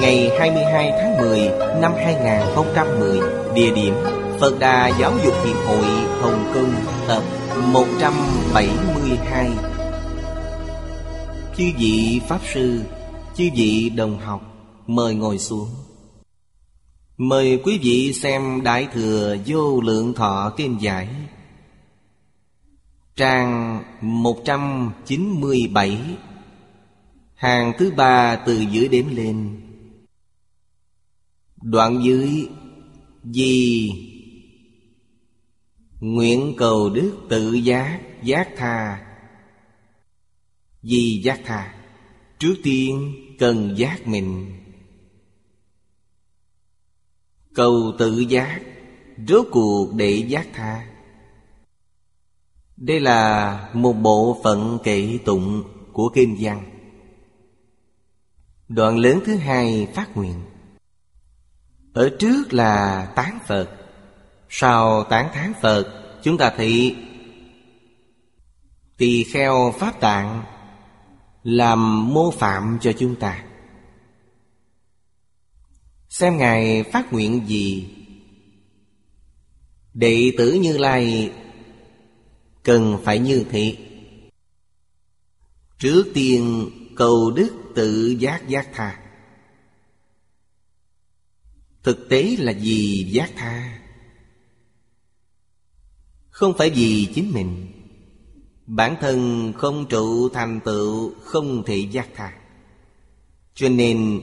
Ngày 22 tháng 10 năm 2010 Địa điểm Phật Đà Giáo dục Hiệp hội Hồng Kông, Tập 172 Chư vị Pháp Sư, Chư vị đồng học, Mời ngồi xuống. Mời quý vị xem Đại Thừa Vô Lượng Thọ Kim Giải, Trang 197 Hàng thứ ba từ dưới đếm lên. Đoạn dưới, Vì Nguyện cầu đức tự giác Giác tha. Vì giác tha, Trước tiên cần giác mình. Cầu tự giác, Rốt cuộc để giác tha. Đây là một bộ phận kệ tụng của Kinh văn. Đoạn lớn thứ hai phát nguyện. Ở trước là tán Phật. Sau tán thán Phật, Chúng ta thị Tỳ kheo Pháp Tạng Làm mô phạm cho chúng ta. Xem Ngài phát nguyện gì? Đệ tử Như Lai Cần phải như thị. Trước tiên cầu đức tự giác giác tha. Thực tế là vì giác tha. Không phải vì chính mình, Bản thân không trụ thành tựu, Không thể giác tha. Cho nên,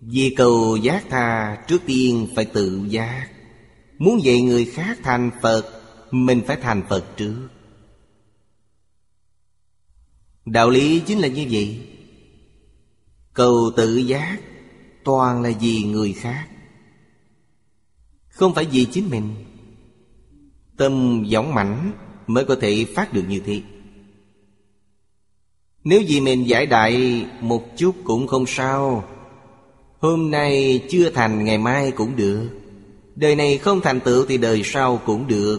Vì cầu giác tha Trước tiên phải tự giác. Muốn dạy người khác thành Phật, Mình phải thành Phật trước. Đạo lý chính là như vậy. Cầu tự giác Toàn là vì người khác. Không phải vì chính mình. Tâm dõng mãnh Mới có thể phát được như thế. Nếu vì mình giải đại Một chút cũng không sao. Hôm nay chưa thành, ngày mai cũng được. Đời này không thành tựu thì đời sau cũng được.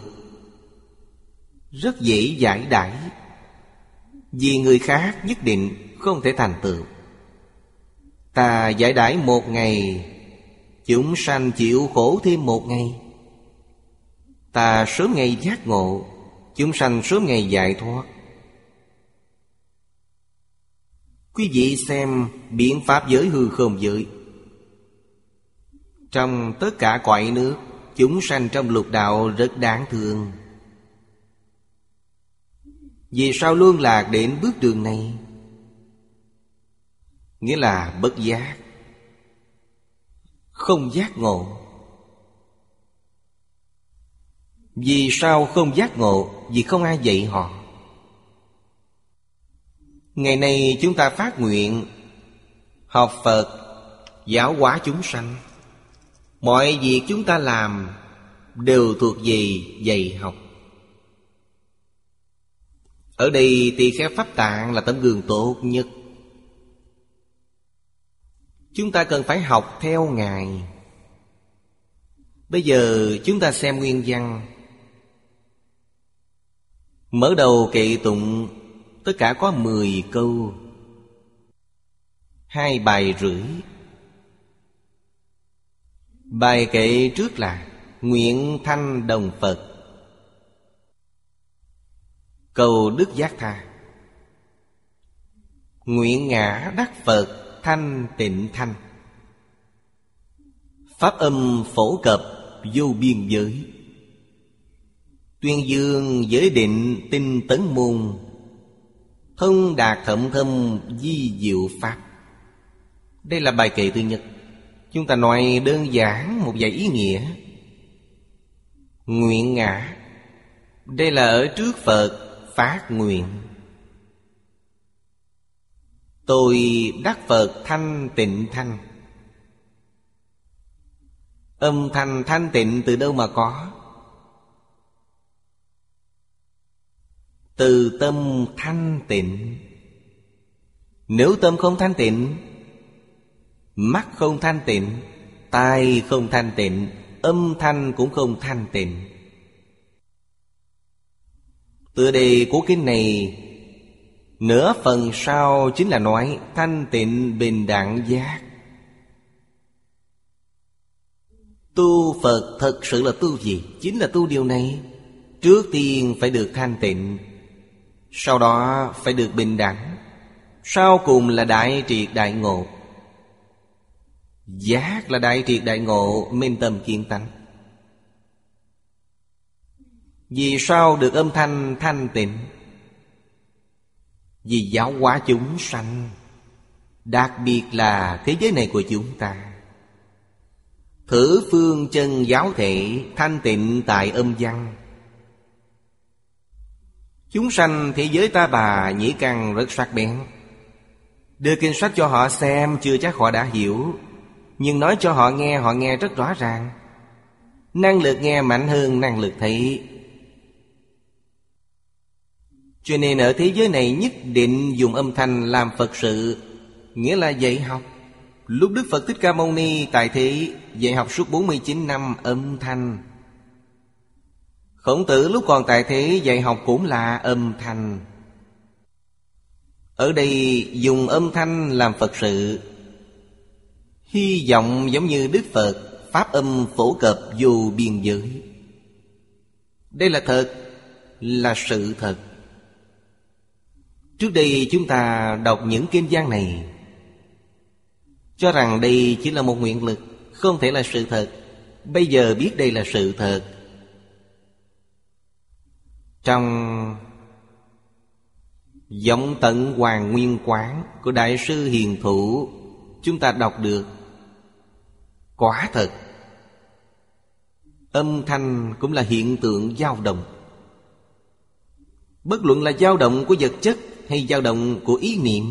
Rất dễ giải đãi Vì người khác nhất định không thể thành tựu. Ta giải đãi một ngày Chúng sanh chịu khổ thêm một ngày. Ta sớm ngày giác ngộ, Chúng sanh sớm ngày giải thoát. Quý vị xem biện pháp giới hư không giới. Trong tất cả cõi nước, Chúng sanh trong lục đạo rất đáng thương. Vì sao luôn lạc đến bước đường này? Nghĩa là bất giác. Không giác ngộ. Vì sao không giác ngộ? Vì không ai dạy họ. Ngày nay chúng ta phát nguyện Học Phật, Giáo hóa chúng sanh. Mọi việc chúng ta làm Đều thuộc về dạy học. Ở đây tỳ kheo Pháp Tạng là tấm gương tốt nhất. Chúng ta cần phải học theo Ngài. Bây giờ chúng ta xem nguyên văn. Mở đầu kệ tụng, Tất cả có 10 câu. Hai bài rưỡi. Bài kệ trước là Nguyện thanh đồng Phật. Cầu đức giác tha. Nguyện ngã đắc Phật thanh tịnh thanh. Pháp âm phổ cập vô biên giới. Tuyên dương giới định tinh tấn môn. Thông đạt thậm thâm di diệu Pháp. Đây là bài kệ thứ nhất. Chúng ta nói đơn giản một vài ý nghĩa. Nguyện ngã. Đây là ở trước Phật phát nguyện. Tôi đắc Phật thanh tịnh thanh. Âm thanh thanh tịnh từ đâu mà có? Từ tâm thanh tịnh. Nếu tâm không thanh tịnh, Mắt không thanh tịnh, Tai không thanh tịnh, Âm thanh cũng không thanh tịnh. Tựa đề của kinh này Nửa phần sau chính là nói Thanh tịnh bình đẳng giác. Tu Phật thật sự là tu gì? Chính là tu điều này. Trước tiên phải được thanh tịnh, Sau đó phải được bình đẳng, Sau cùng là đại triệt đại ngộ. Giác là đại triệt đại ngộ, Minh tâm kiên tánh. Vì sao được âm thanh thanh tịnh? Vì giáo hóa chúng sanh. Đặc biệt là thế giới này của chúng ta. Thử phương chân giáo thể thanh tịnh tại âm văn. Chúng sanh thế giới ta bà nhĩ căn rất sắc bén. Đưa kinh sách cho họ xem, chưa chắc họ đã hiểu. Nhưng nói cho họ nghe họ nghe rất rõ ràng. Năng lực nghe mạnh hơn năng lực thấy. Cho nên ở thế giới này nhất định dùng âm thanh làm Phật sự, Nghĩa là dạy học. Lúc Đức Phật Thích Ca Mâu Ni tại thế dạy học suốt 49 năm âm thanh. Khổng tử lúc còn tại thế dạy học cũng là âm thanh. Ở đây dùng âm thanh làm Phật sự. Hy vọng giống như Đức Phật, Pháp âm phổ cập vô biên giới. Đây là thật, Là sự thật. Trước đây chúng ta đọc những kinh văn này, cho rằng đây chỉ là một nguyện lực, Không thể là sự thật. Bây giờ biết đây là sự thật. Trong Giọng tận Hoàng Nguyên Quán Của Đại sư Hiền Thủ, Chúng ta đọc được, Quả thật, Âm thanh cũng là hiện tượng dao động. Bất luận là dao động của vật chất hay dao động của ý niệm,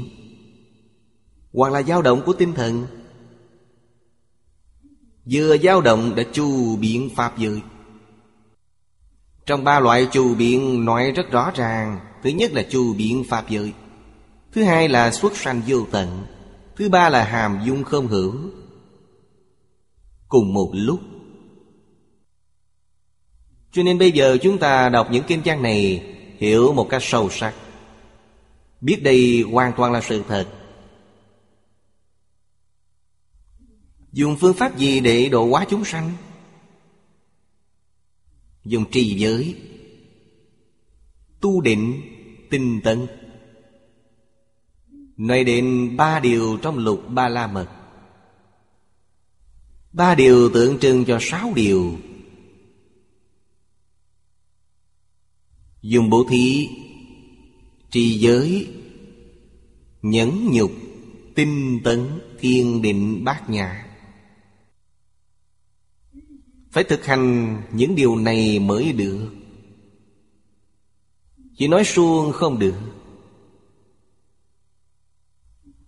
hoặc là dao động của tinh thần. Vừa dao động đã chu biện Pháp giới Trong ba loại chu biện nói rất rõ ràng, Thứ nhất là chu biện Pháp giới Thứ hai là xuất sanh vô tận, Thứ ba là hàm dung không hữu Cùng một lúc. Cho nên bây giờ chúng ta đọc những kinh văn này, Hiểu một cách sâu sắc. Biết đây hoàn toàn là sự thật. Dùng phương pháp gì để độ hóa chúng sanh? Dùng trì giới, Tu định, tinh tấn. Nói đến ba điều trong lục ba la mật. Ba điều tượng trưng cho sáu điều. Dùng bố thí Trì giới, Nhẫn nhục, Tinh tấn Thiên định, bát nhã. Phải thực hành những điều này mới được. Chỉ nói suông không được.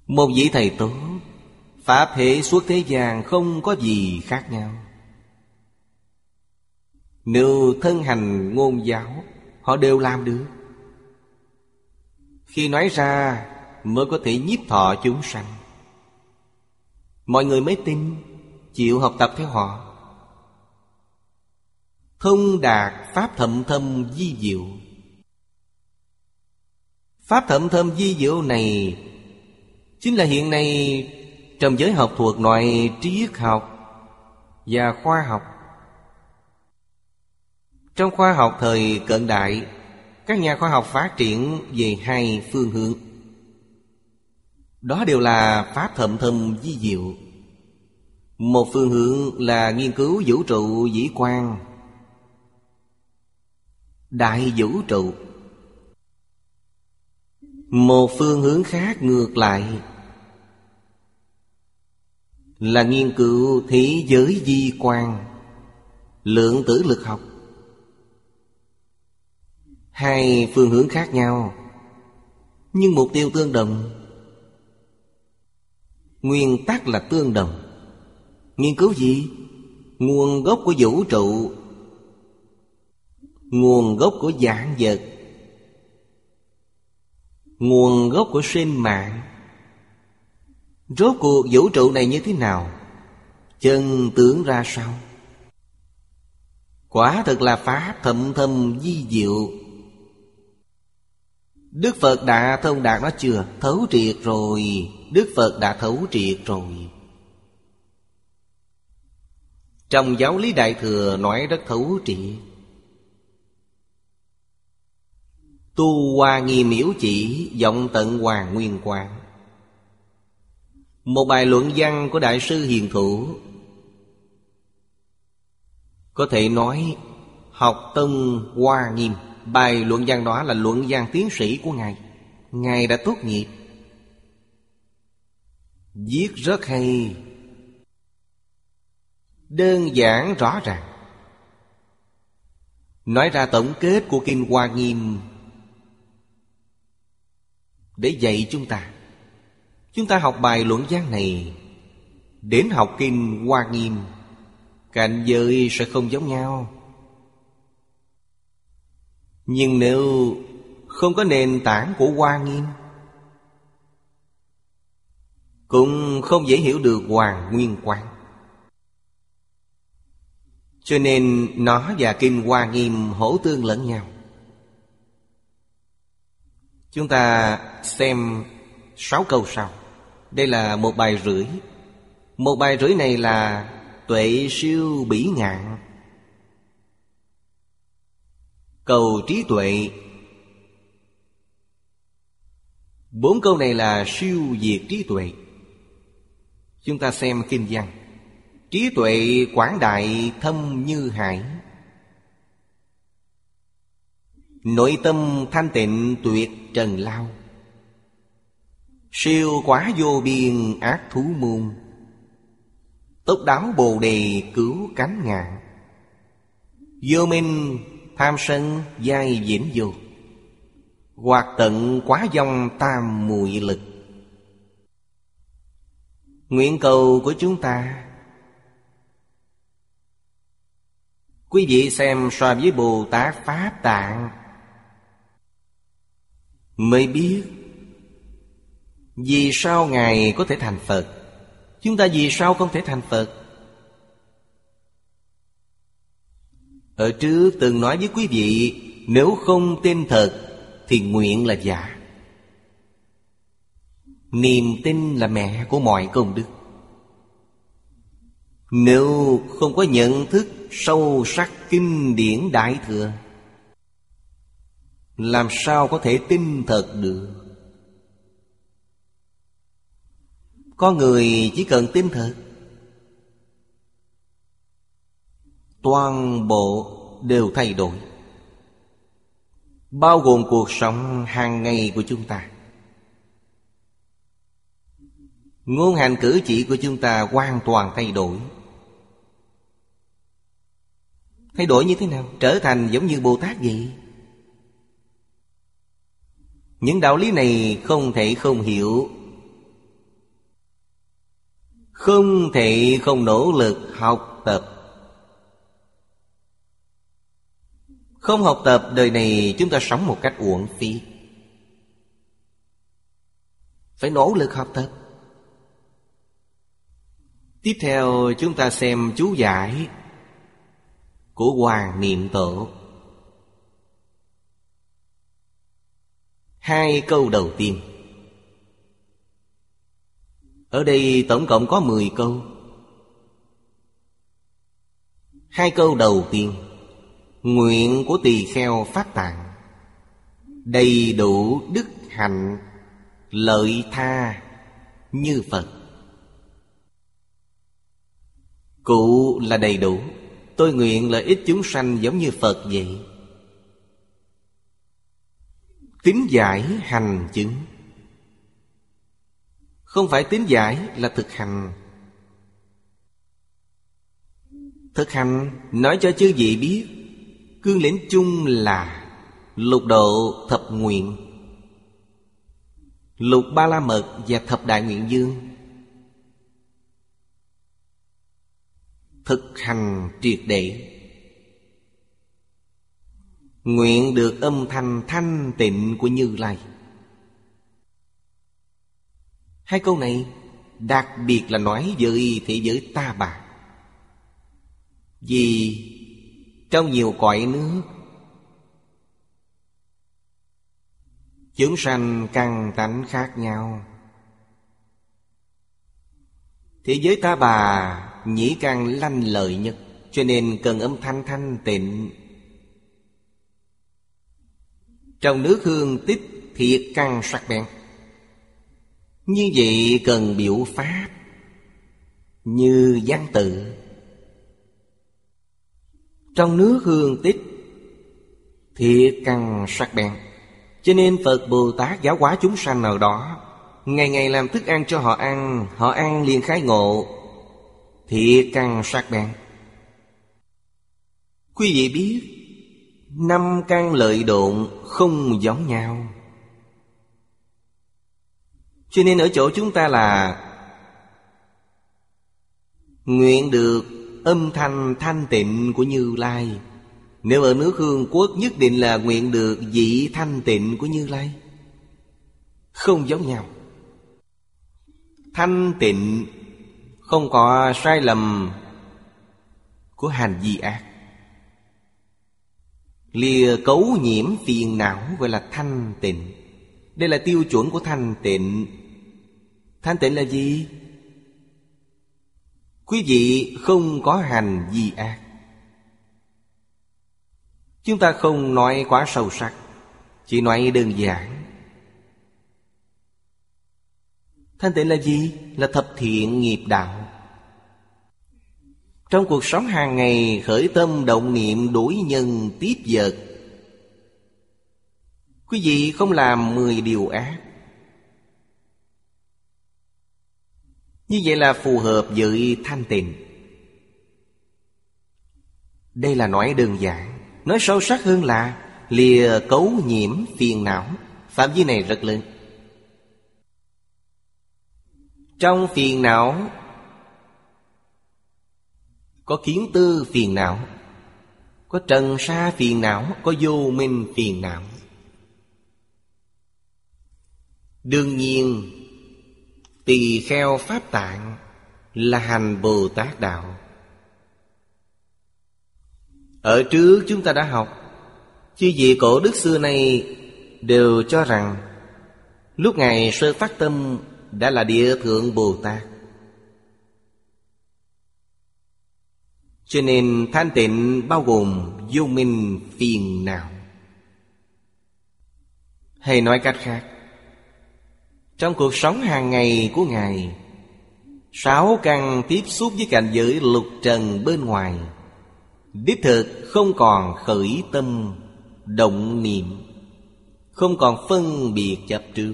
Một vị thầy tốt Pháp hệ suốt thế gian không có gì khác nhau. Nếu thân hành ngôn giáo, Họ đều làm được. Khi nói ra, mới có thể nhiếp thọ chúng sanh. Mọi người mới tin, Chịu học tập theo họ. Thông đạt Pháp thậm thâm di diệu. Pháp thậm thâm di diệu này Chính là hiện nay Trong giới học thuộc loại triết học Và khoa học. Trong khoa học thời cận đại các nhà khoa học phát triển về hai phương hướng. Đó đều là Pháp thậm thâm di diệu. Một phương hướng là nghiên cứu vũ trụ dĩ quan Đại vũ trụ. Một phương hướng khác ngược lại. Là nghiên cứu thế giới di quan Lượng tử lực học. Hai phương hướng khác nhau. Nhưng mục tiêu tương đồng. Nguyên tắc là tương đồng. Nghiên cứu gì? Nguồn gốc của vũ trụ. Nguồn gốc của dạng vật. Nguồn gốc của sinh mạng. Rốt cuộc vũ trụ này như thế nào? Chân tướng ra sao? Quả thực là Pháp thậm thâm di diệu. Đức Phật đã thông đạt nó chưa? Thấu triệt rồi. Đức Phật đã thấu triệt rồi. Trong giáo lý Đại Thừa nói rất thấu triệt. Tu Hoa Nghi miễu chỉ, vọng tận Hoàng Nguyên Quang. Một bài luận văn của Đại sư Hiền Thủ Có thể nói Học Tông Hoa Nghiêm. Bài luận văn đó là luận văn tiến sĩ của Ngài. Ngài đã tốt nghiệp. Viết rất hay. Đơn giản rõ ràng. Nói ra tổng kết của Kinh Hoa Nghiêm. Để dạy chúng ta. Chúng ta học bài luận văn này. Đến học Kinh Hoa Nghiêm, Cảnh giới sẽ không giống nhau. Nhưng nếu không có nền tảng của Hoa Nghiêm, Cũng không dễ hiểu được Hoàng Nguyên Quang. Cho nên nó và Kinh Hoa Nghiêm hỗ tương lẫn nhau. Chúng ta xem sáu câu sau. Đây là một bài rưỡi. Một bài rưỡi này là Tuệ siêu bỉ ngạn. Cầu trí tuệ. Bốn câu này là siêu diệt trí tuệ. Chúng ta xem kinh văn. Trí tuệ quảng đại thâm như hải. Nội tâm thanh tịnh tuyệt trần lao. Siêu quá vô biên ác thú môn. Tốc đáo bồ đề cứu cánh ngạn Vô minh tham sân giai diễn vô. Hoặc tận quá dòng tam mùi lực. Nguyện cầu của chúng ta. Quý vị xem so với Bồ Tát Pháp Tạng. Mới biết Vì sao Ngài có thể thành Phật. Chúng ta vì sao không thể thành Phật? Ở trước từng nói với quý vị, Nếu không tin thật, Thì nguyện là giả. Niềm tin là mẹ của mọi công đức. Nếu không có nhận thức sâu sắc kinh điển đại thừa, Làm sao có thể tin thật được? Có người chỉ cần tin thật Toàn bộ đều thay đổi. Bao gồm cuộc sống hàng ngày của chúng ta. Ngôn hành cử chỉ của chúng ta hoàn toàn thay đổi. Thay đổi như thế nào? Trở thành giống như Bồ Tát vậy. Những đạo lý này không thể không hiểu. Không thể không nỗ lực học tập. Không học tập, đời này chúng ta sống một cách uổng phí. Phải nỗ lực học tập. Tiếp theo, chúng ta xem chú giải Của Hoàng Niệm Tổ. Hai câu đầu tiên. Ở đây tổng cộng có 10 câu. Hai câu đầu tiên. Nguyện của tỳ kheo phát tạng. Đầy đủ đức hạnh, Lợi tha như Phật. Cụ là đầy đủ, Tôi nguyện lợi ích chúng sanh giống như Phật vậy. Tính giải hành chứng. Không phải tính giải là thực hành. Thực hành nói cho chư vị biết Cương lĩnh chung là Lục độ thập nguyện, Lục ba la mật và thập đại nguyện dương Thực hành triệt để. Nguyện được âm thanh thanh tịnh của Như Lai. Hai câu này đặc biệt là nói với thế giới ta bà. Vì trong nhiều cõi nước. Chúng sanh căn tánh khác nhau. Thế giới ta bà nhĩ căn lanh lợi nhất, Cho nên cần âm thanh thanh tịnh. Trong nước hương tích thiệt căn sắc bén. Như vậy cần biểu pháp, Như văn tự. Trong nước hương tích, thiệt căng sắc bén. Cho nên Phật Bồ Tát giáo hóa chúng sanh nào đó, Ngày ngày làm thức ăn cho họ ăn Họ ăn liền khai ngộ, Thiệt căng sắc bén. Quý vị biết, Năm căn lợi độn không giống nhau. Cho nên ở chỗ chúng ta là Nguyện được âm thanh thanh tịnh của Như Lai. Nếu ở nước hương quốc nhất định là nguyện được vị thanh tịnh của Như Lai. Không giống nhau. Thanh tịnh Không có sai lầm Của hành vi ác. Lìa cấu nhiễm phiền não gọi là thanh tịnh. Đây là tiêu chuẩn của thanh tịnh. Thanh tịnh là gì? Quý vị không có hành gì ác Chúng ta không nói quá sâu sắc, Chỉ nói đơn giản. Thanh tịnh là gì? Là thập thiện nghiệp đạo. Trong cuộc sống hàng ngày, khởi tâm động niệm đuổi nhân tiếp vật. Quý vị không làm mười điều ác. Như vậy là phù hợp với thanh tịnh. Đây là nói đơn giản. Nói sâu sắc hơn là Lìa cấu nhiễm phiền não. Phạm vi này rất lớn. Trong phiền não, Có kiến tư phiền não, Có trần sa phiền não, Có vô minh phiền não. Đương nhiên Tỳ kheo Pháp Tạng Là hành Bồ Tát Đạo Ở trước chúng ta đã học Chư vị cổ đức xưa nay Đều cho rằng Lúc Ngài sơ phát tâm đã là địa thượng Bồ Tát. Cho nên thanh tịnh bao gồm vô minh phiền não. Hay nói cách khác, trong cuộc sống hàng ngày của Ngài, sáu căn tiếp xúc với cảnh giới lục trần bên ngoài, đích thực không còn khởi tâm, động niệm, không còn phân biệt chấp trước.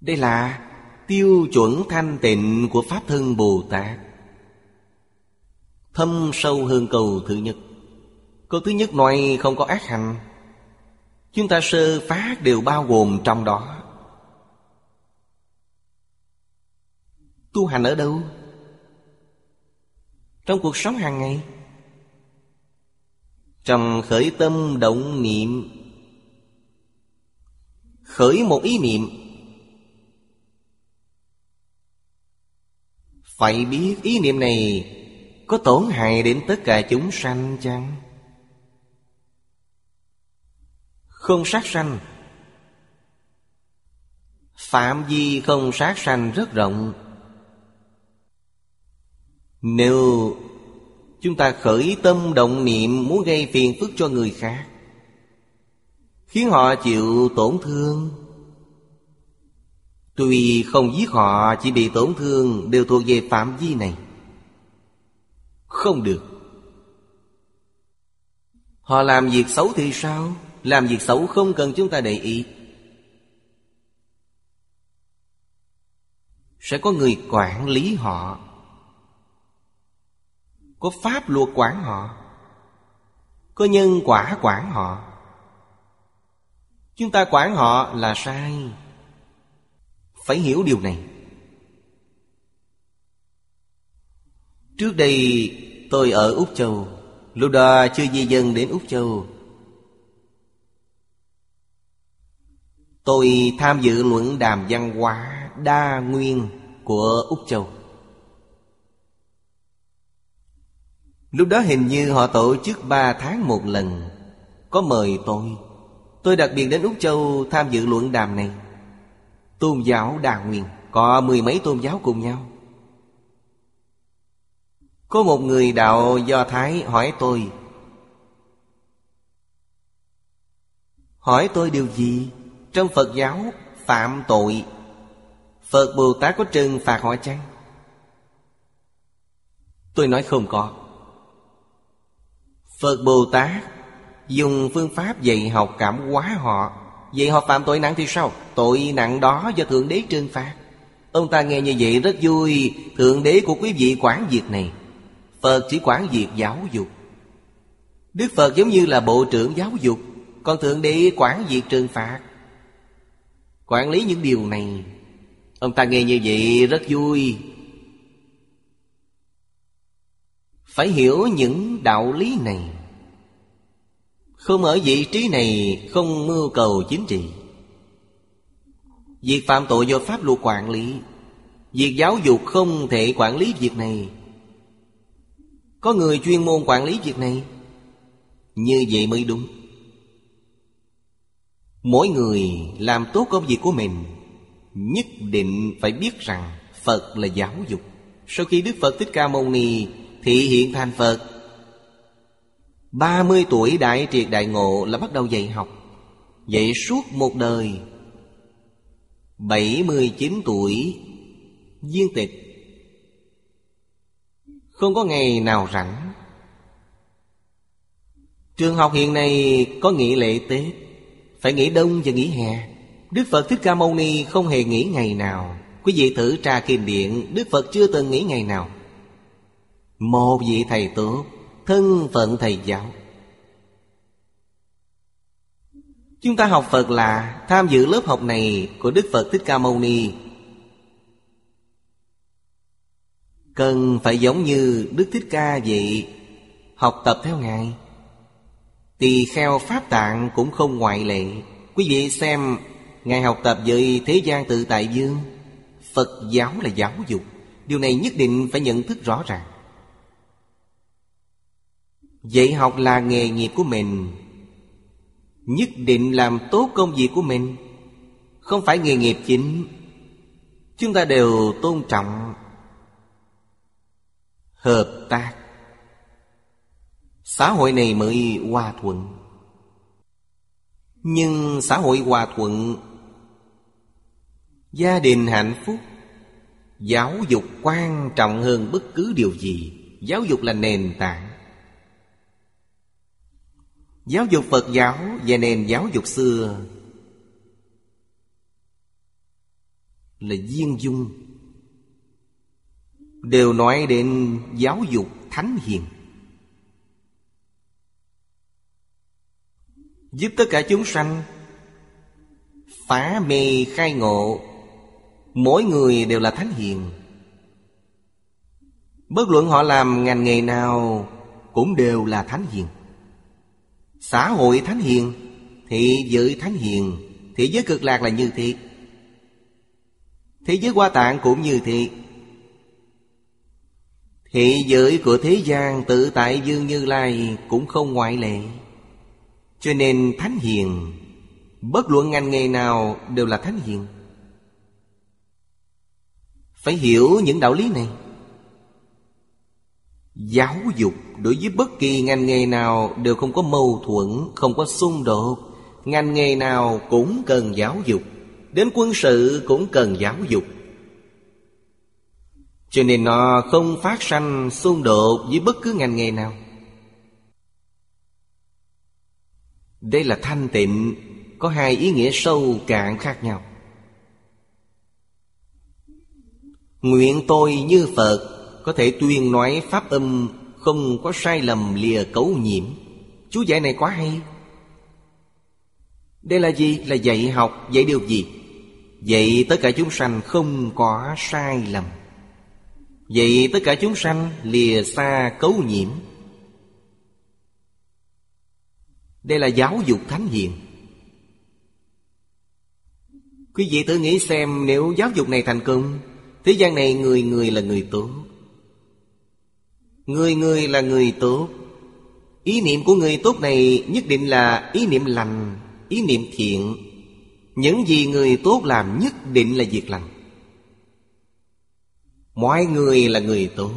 Đây là tiêu chuẩn thanh tịnh của Pháp thân Bồ Tát. Thâm sâu hơn câu thứ nhất. Câu thứ nhất nói không có ác hành Chúng ta sơ phát đều bao gồm trong đó Tu hành ở đâu? Trong cuộc sống hàng ngày Trong khởi tâm động niệm Khởi một ý niệm Phải biết ý niệm này Có tổn hại đến tất cả chúng sanh chăng? Không sát sanh. Phạm vi không sát sanh rất rộng. Nếu chúng ta khởi tâm động niệm Muốn gây phiền phức cho người khác, Khiến họ chịu tổn thương. Tuy không giết họ, Chỉ bị tổn thương Đều thuộc về phạm vi này. Không được. Họ làm việc xấu thì sao? Làm việc xấu không cần chúng ta để ý. Sẽ có người quản lý họ. Có pháp luật quản họ. Có nhân quả quản họ. Chúng ta quản họ là sai. Phải hiểu điều này. Trước đây, tôi ở Úc Châu. Lúc đó chưa di dân đến Úc Châu. Tôi tham dự luận đàm văn hóa đa nguyên của Úc Châu. Lúc đó hình như họ tổ chức ba tháng một lần. Có mời tôi. Tôi đặc biệt đến Úc Châu tham dự luận đàm này. Tôn giáo đa nguyên. Có mười mấy tôn giáo cùng nhau. Có một người đạo Do Thái hỏi tôi Hỏi tôi điều gì? Trong Phật giáo phạm tội. Phật Bồ Tát có trừng phạt họ chăng? Tôi nói không có. Phật Bồ Tát Dùng phương pháp dạy học cảm hóa họ. Vậy họ phạm tội nặng thì sao? Tội nặng đó do Thượng Đế trừng phạt. Ông ta nghe như vậy rất vui. Thượng Đế của quý vị quản việc này. Phật chỉ quản việc giáo dục. Đức Phật giống như là bộ trưởng giáo dục. Còn Thượng Đế quản việc trừng phạt. Quản lý những điều này. Ông ta nghe như vậy rất vui. Phải hiểu những đạo lý này. Không ở vị trí này, Không mưu cầu chính trị. Việc phạm tội do pháp luật quản lý, Việc giáo dục không thể quản lý việc này. Có người chuyên môn quản lý việc này, Như vậy mới đúng. Mỗi người làm tốt công việc của mình, Nhất định phải biết rằng Phật là giáo dục. Sau khi Đức Phật Thích Ca Mâu Ni Thị hiện thành Phật 30 tuổi đại triệt đại ngộ là bắt đầu dạy học. Dạy suốt một đời 79 tuổi Viên tịch. Không có ngày nào rảnh. Trường học hiện nay có nghỉ lễ Tết. Phải nghỉ đông và nghỉ hè. Đức Phật Thích Ca Mâu Ni không hề nghỉ ngày nào. Quý vị thử tra kinh điển Đức Phật chưa từng nghỉ ngày nào. Một vị thầy tốt, Thân phận thầy giáo. Chúng ta học Phật là Tham dự lớp học này của Đức Phật Thích Ca Mâu Ni. Cần phải giống như Đức Thích Ca vậy, Học tập theo Ngài. Tỳ kheo Pháp Tạng cũng không ngoại lệ. Quý vị xem, Ngài học tập với thế gian tự tại dương. Phật giáo là giáo dục. Điều này nhất định phải nhận thức rõ ràng. Dạy học là nghề nghiệp của mình. Nhất định làm tốt công việc của mình. Không phải nghề nghiệp chính. Chúng ta đều tôn trọng Hợp tác Xã hội này mới hòa thuận. Nhưng xã hội hòa thuận, Gia đình hạnh phúc, Giáo dục quan trọng hơn bất cứ điều gì. Giáo dục là nền tảng. Giáo dục Phật giáo và nền giáo dục xưa Là duyên dung. Đều nói đến giáo dục thánh hiền. Giúp tất cả chúng sanh. Phá mê khai ngộ. Mỗi người đều là thánh hiền. Bất luận họ làm ngành nghề nào Cũng đều là thánh hiền. Xã hội thánh hiền Thị giới thánh hiền, Thế giới cực lạc là như thế. Thế giới hoa tạng cũng như thế. Thị giới của thế gian tự tại dương như lai Cũng không ngoại lệ. Cho nên thánh hiền Bất luận ngành nghề nào đều là thánh hiền. Phải hiểu những đạo lý này. Giáo dục đối với bất kỳ ngành nghề nào đều không có mâu thuẫn, không có xung đột. Ngành nghề nào cũng cần giáo dục Đến quân sự cũng cần giáo dục. Cho nên nó không phát sanh xung đột với bất cứ ngành nghề nào. Đây là thanh tịnh, Có hai ý nghĩa sâu cạn khác nhau. Nguyện tôi như Phật, Có thể tuyên nói pháp âm Không có sai lầm lìa cấu nhiễm. Chú giải này quá hay. Đây là gì? Là dạy học, Dạy điều gì? Dạy tất cả chúng sanh không có sai lầm. Dạy tất cả chúng sanh lìa xa cấu nhiễm. Đây là giáo dục thánh hiền. Quý vị tự nghĩ xem nếu giáo dục này thành công, Thế gian này người người là người tốt. Người người là người tốt. Ý niệm của người tốt này nhất định là ý niệm lành, Ý niệm thiện. Những gì người tốt làm nhất định là việc lành. Mọi người là người tốt,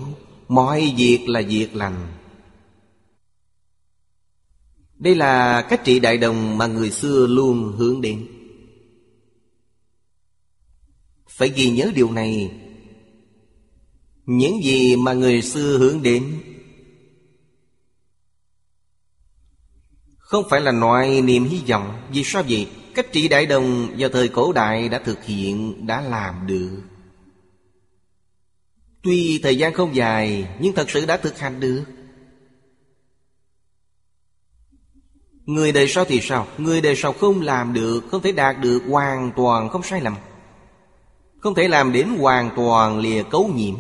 Mọi việc là việc lành. Đây là cách trị đại đồng mà người xưa luôn hướng đến. Phải ghi nhớ điều này. Những gì mà người xưa hướng đến Không phải là loại niềm hy vọng Vì sao vậy? Cách trị đại đồng vào thời cổ đại đã thực hiện, đã làm được. Tuy thời gian không dài Nhưng thật sự đã thực hành được. Người đời sau thì sao? Người đời sau không làm được, Không thể đạt được, hoàn toàn không sai lầm. Không thể làm đến hoàn toàn lìa cấu nhiễm.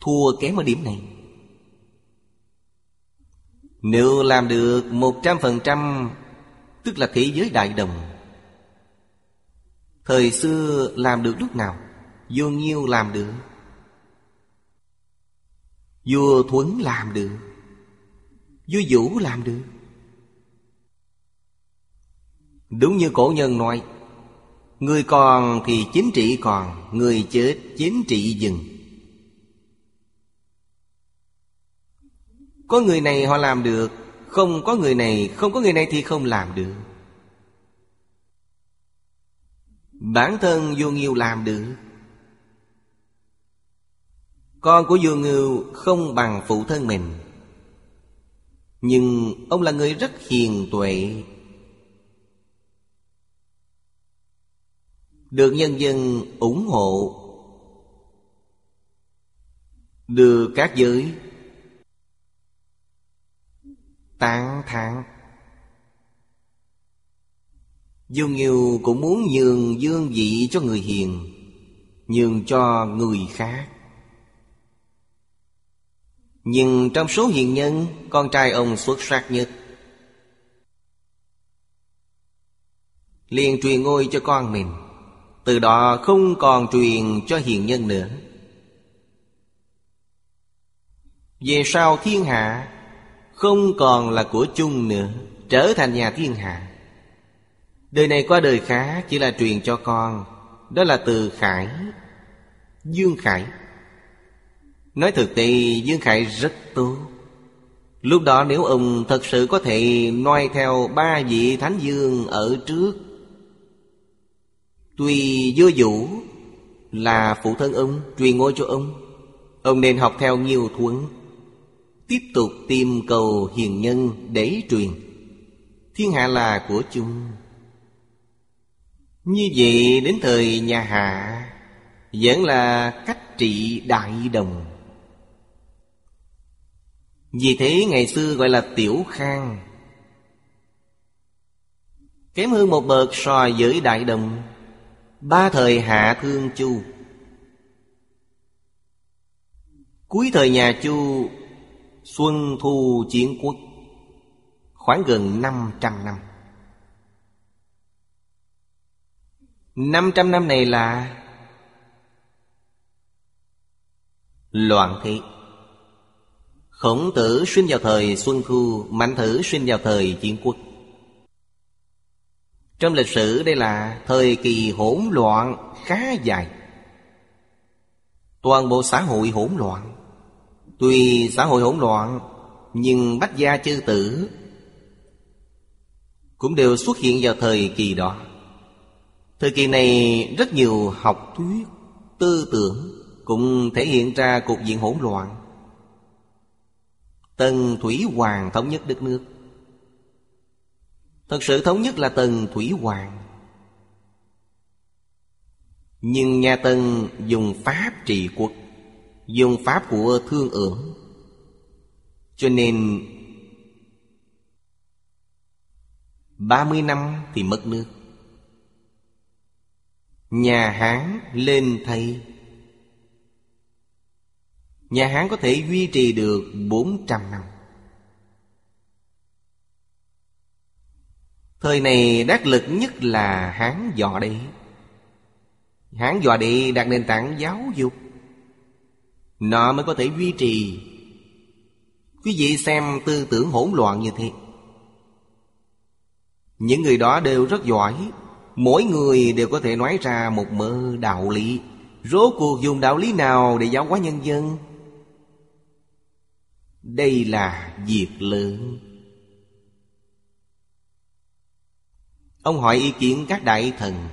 Thua kém ở điểm này. Nếu làm được một trăm phần trăm, Tức là thế giới đại đồng. Thời xưa làm được lúc nào? Vô Nhiêu làm được. Vua Thuấn làm được. Vua Vũ làm được. Đúng như cổ nhân nói, Người còn thì chính trị còn, Người chết chính trị dừng. Có người này họ làm được, Không có người này, Không có người này thì không làm được. Bản thân vô nghiêu làm được. Con của vô nghiêu không bằng phụ thân mình. Nhưng ông là người rất hiền tuệ Được nhân dân ủng hộ. Được các giới Tán thán. Dù nhiều cũng muốn nhường dương vị cho người hiền, Nhường cho người khác. Nhưng trong số hiền nhân, Con trai ông xuất sắc nhất. Liền truyền ngôi cho con mình từ đó không còn truyền cho hiền nhân nữa. Về sau thiên hạ, Không còn là của chung nữa, Trở thành nhà thiên hạ. Đời này qua đời khác Chỉ là truyền cho con, Đó là từ Khải, Dương Khải. Nói thực tế Dương Khải rất tốt. Lúc đó nếu ông thật sự có thể noi theo ba vị Thánh Dương ở trước Tuy vô vũ là phụ thân ông, Truyền ngôi cho ông Ông nên học theo nhiều thuấn, Tiếp tục tìm cầu hiền nhân để truyền. Thiên hạ là của chung. Như vậy đến thời nhà Hạ, Vẫn là cách trị đại đồng. Vì thế ngày xưa gọi là Tiểu Khang. Kém hơn một bậc so với đại đồng Ba thời hạ thương chu. Cuối thời nhà chu, Xuân thu chiến quốc, Khoảng gần 500 năm. 500 năm này là Loạn thế. Khổng tử sinh vào thời Xuân Thu Mạnh thử sinh vào thời Chiến Quốc trong lịch sử đây là thời kỳ hỗn loạn khá dài. Toàn bộ xã hội hỗn loạn. Tuy xã hội hỗn loạn Nhưng bách gia chư tử Cũng đều xuất hiện vào thời kỳ đó. Thời kỳ này rất nhiều học thuyết, tư tưởng Cũng thể hiện ra cục diện hỗn loạn. Tần Thủy Hoàng thống nhất đất nước. Thật sự thống nhất là Tần Thủy Hoàng. Nhưng nhà Tần dùng pháp trị quốc, Dùng pháp của thương ưởng Cho nên 30 năm thì mất nước. Nhà Hán lên thay. Nhà Hán có thể duy trì được 400 năm. Thời này đắc lực nhất là Hán Dọ Đệ Hán Dọ Đệ đặt nền tảng giáo dục. Nó mới có thể duy trì. Quý vị xem tư tưởng hỗn loạn như thế. Những người đó đều rất giỏi. Mỗi người đều có thể nói ra một mơ đạo lý. Rốt cuộc dùng đạo lý nào để giáo hóa nhân dân? Đây là việc lớn. Ông hỏi ý kiến các đại thần.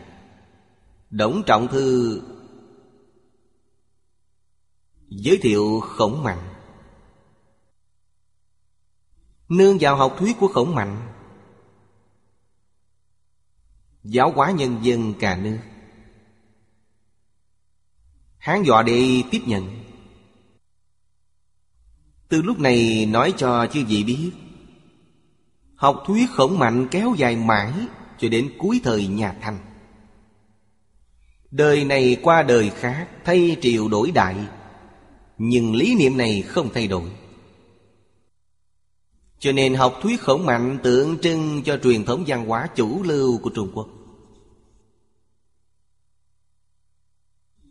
Đổng Trọng Thư Giới thiệu khổng mạnh. Nương vào học thuyết của khổng mạnh. Giáo hóa nhân dân cả nước Hán dọa đệ tiếp nhận. Từ lúc này nói cho chư vị biết, Học thuyết khổng mạnh kéo dài mãi. Cho đến cuối thời nhà Thanh Đời này qua đời khác Thay triều đổi đại Nhưng lý niệm này không thay đổi cho nên học thuyết khổng mạnh tượng trưng cho truyền thống văn hóa chủ lưu của Trung Quốc.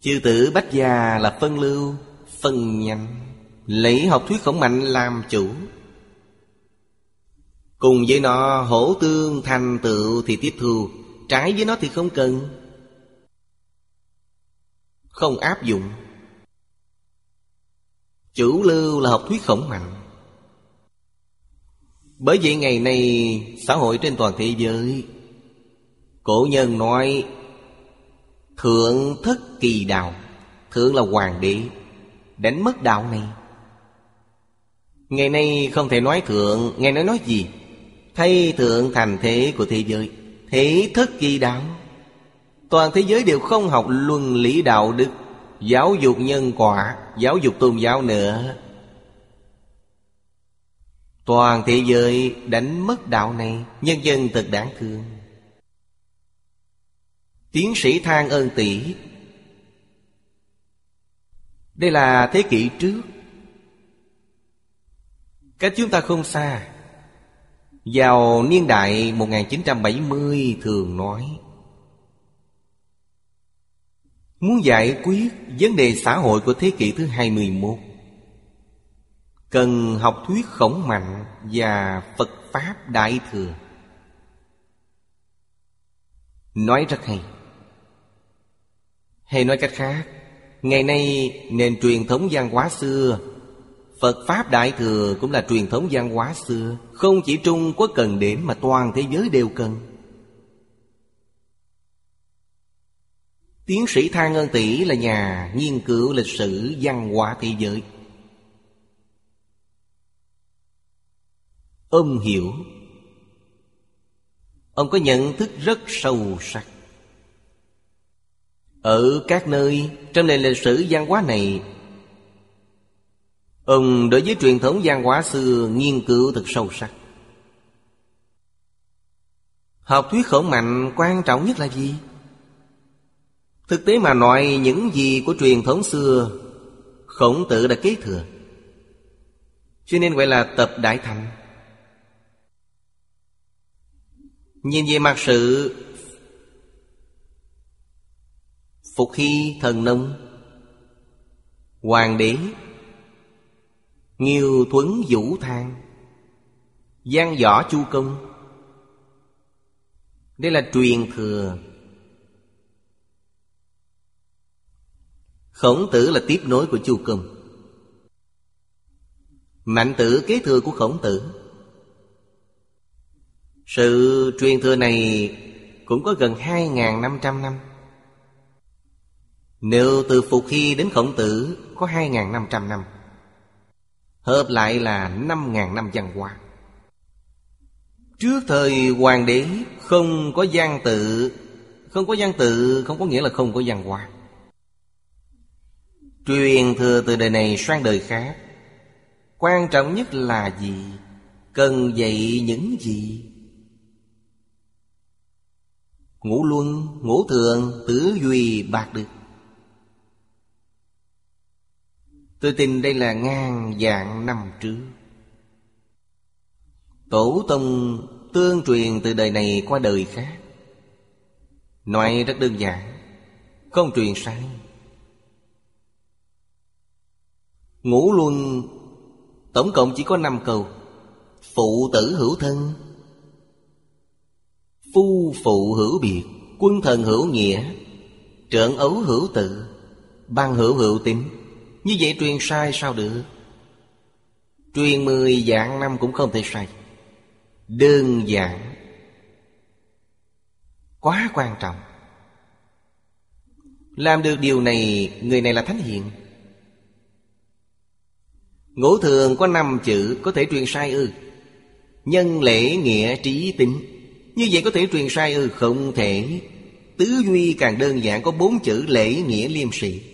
Chư tử Bách Gia là phân lưu, phân nhanh, lấy học thuyết khổng mạnh làm chủ. Cùng với nó hổ tương thành tựu thì tiếp thu, trái với nó thì không cần. Không áp dụng. Chủ lưu là học thuyết khổng mạnh bởi vậy ngày nay xã hội trên toàn thế giới Cổ nhân nói Thượng thất kỳ đạo Thượng là hoàng đế Đánh mất đạo này Ngày nay không thể nói thượng Ngày nay nói gì Thay thượng thành thế của thế giới, Thế thức kỳ đạo Toàn thế giới đều không học luân lý đạo đức, Giáo dục nhân quả, Giáo dục tôn giáo nữa. Toàn thế giới đánh mất đạo này, Nhân dân thật đáng thương. Tiến sĩ than ơn tỷ Đây là thế kỷ trước. Cách chúng ta không xa. Vào niên đại 1970 thường nói, Muốn giải quyết vấn đề xã hội của thế kỷ thứ 21 Cần học thuyết khổng mạnh và Phật Pháp Đại Thừa. Nói rất hay. Hay nói cách khác, Ngày nay nền truyền thống văn hóa xưa Phật Pháp Đại Thừa cũng là truyền thống văn hóa xưa. Không chỉ Trung Quốc cần đến mà toàn thế giới đều cần. Tiến sĩ Thang Ngân Tỷ là nhà nghiên cứu lịch sử văn hóa thế giới. Ông hiểu. Ông có nhận thức rất sâu sắc. Ở các nơi, Trong nền lịch sử văn hóa này Ông đối với truyền thống văn hóa xưa Nghiên cứu thật sâu sắc. Học thuyết khổng mạnh quan trọng nhất là gì? Thực tế mà nói, những gì của truyền thống xưa, Khổng tử đã kế thừa. Cho nên gọi là tập đại thành. Nhìn về mặt sự Phục Hy thần nông, Hoàng đế Nghiêu thuấn vũ thang. Giang võ chu công. Đây là truyền thừa. Khổng tử là tiếp nối của chu công. Mạnh tử kế thừa của khổng tử. Sự truyền thừa này Cũng có gần 2.500 năm Nếu từ Phục Hy đến Khổng Tử, Có 2.500 năm. Hợp lại là 5.000 năm văn hóa. Trước thời hoàng đế không có gian tự. Không có gian tự không có nghĩa là không có văn hóa. Truyền thừa từ đời này sang đời khác. Quan trọng nhất là gì? Cần dạy những gì? Ngũ luân, ngũ thường, tứ duy bạc được. Tôi tin đây là ngàn dạng năm trước. Tổ tông tương truyền từ đời này qua đời khác. Nói rất đơn giản, Không truyền sai. Ngũ luân, Tổng cộng chỉ có năm câu. Phụ tử hữu thân. Phu phụ hữu biệt, Quân thần hữu nghĩa Trượng ấu hữu tự, ban hữu hữu tính như vậy truyền sai sao được? Truyền mười dạng năm cũng không thể sai. Đơn giản. Quá quan trọng. Làm được điều này, Người này là thánh hiện Ngũ thường có năm chữ, Có thể truyền sai ư. Nhân lễ nghĩa trí tính. Như vậy có thể truyền sai ư? Không thể. Tứ duy càng đơn giản, có bốn chữ lễ nghĩa liêm sĩ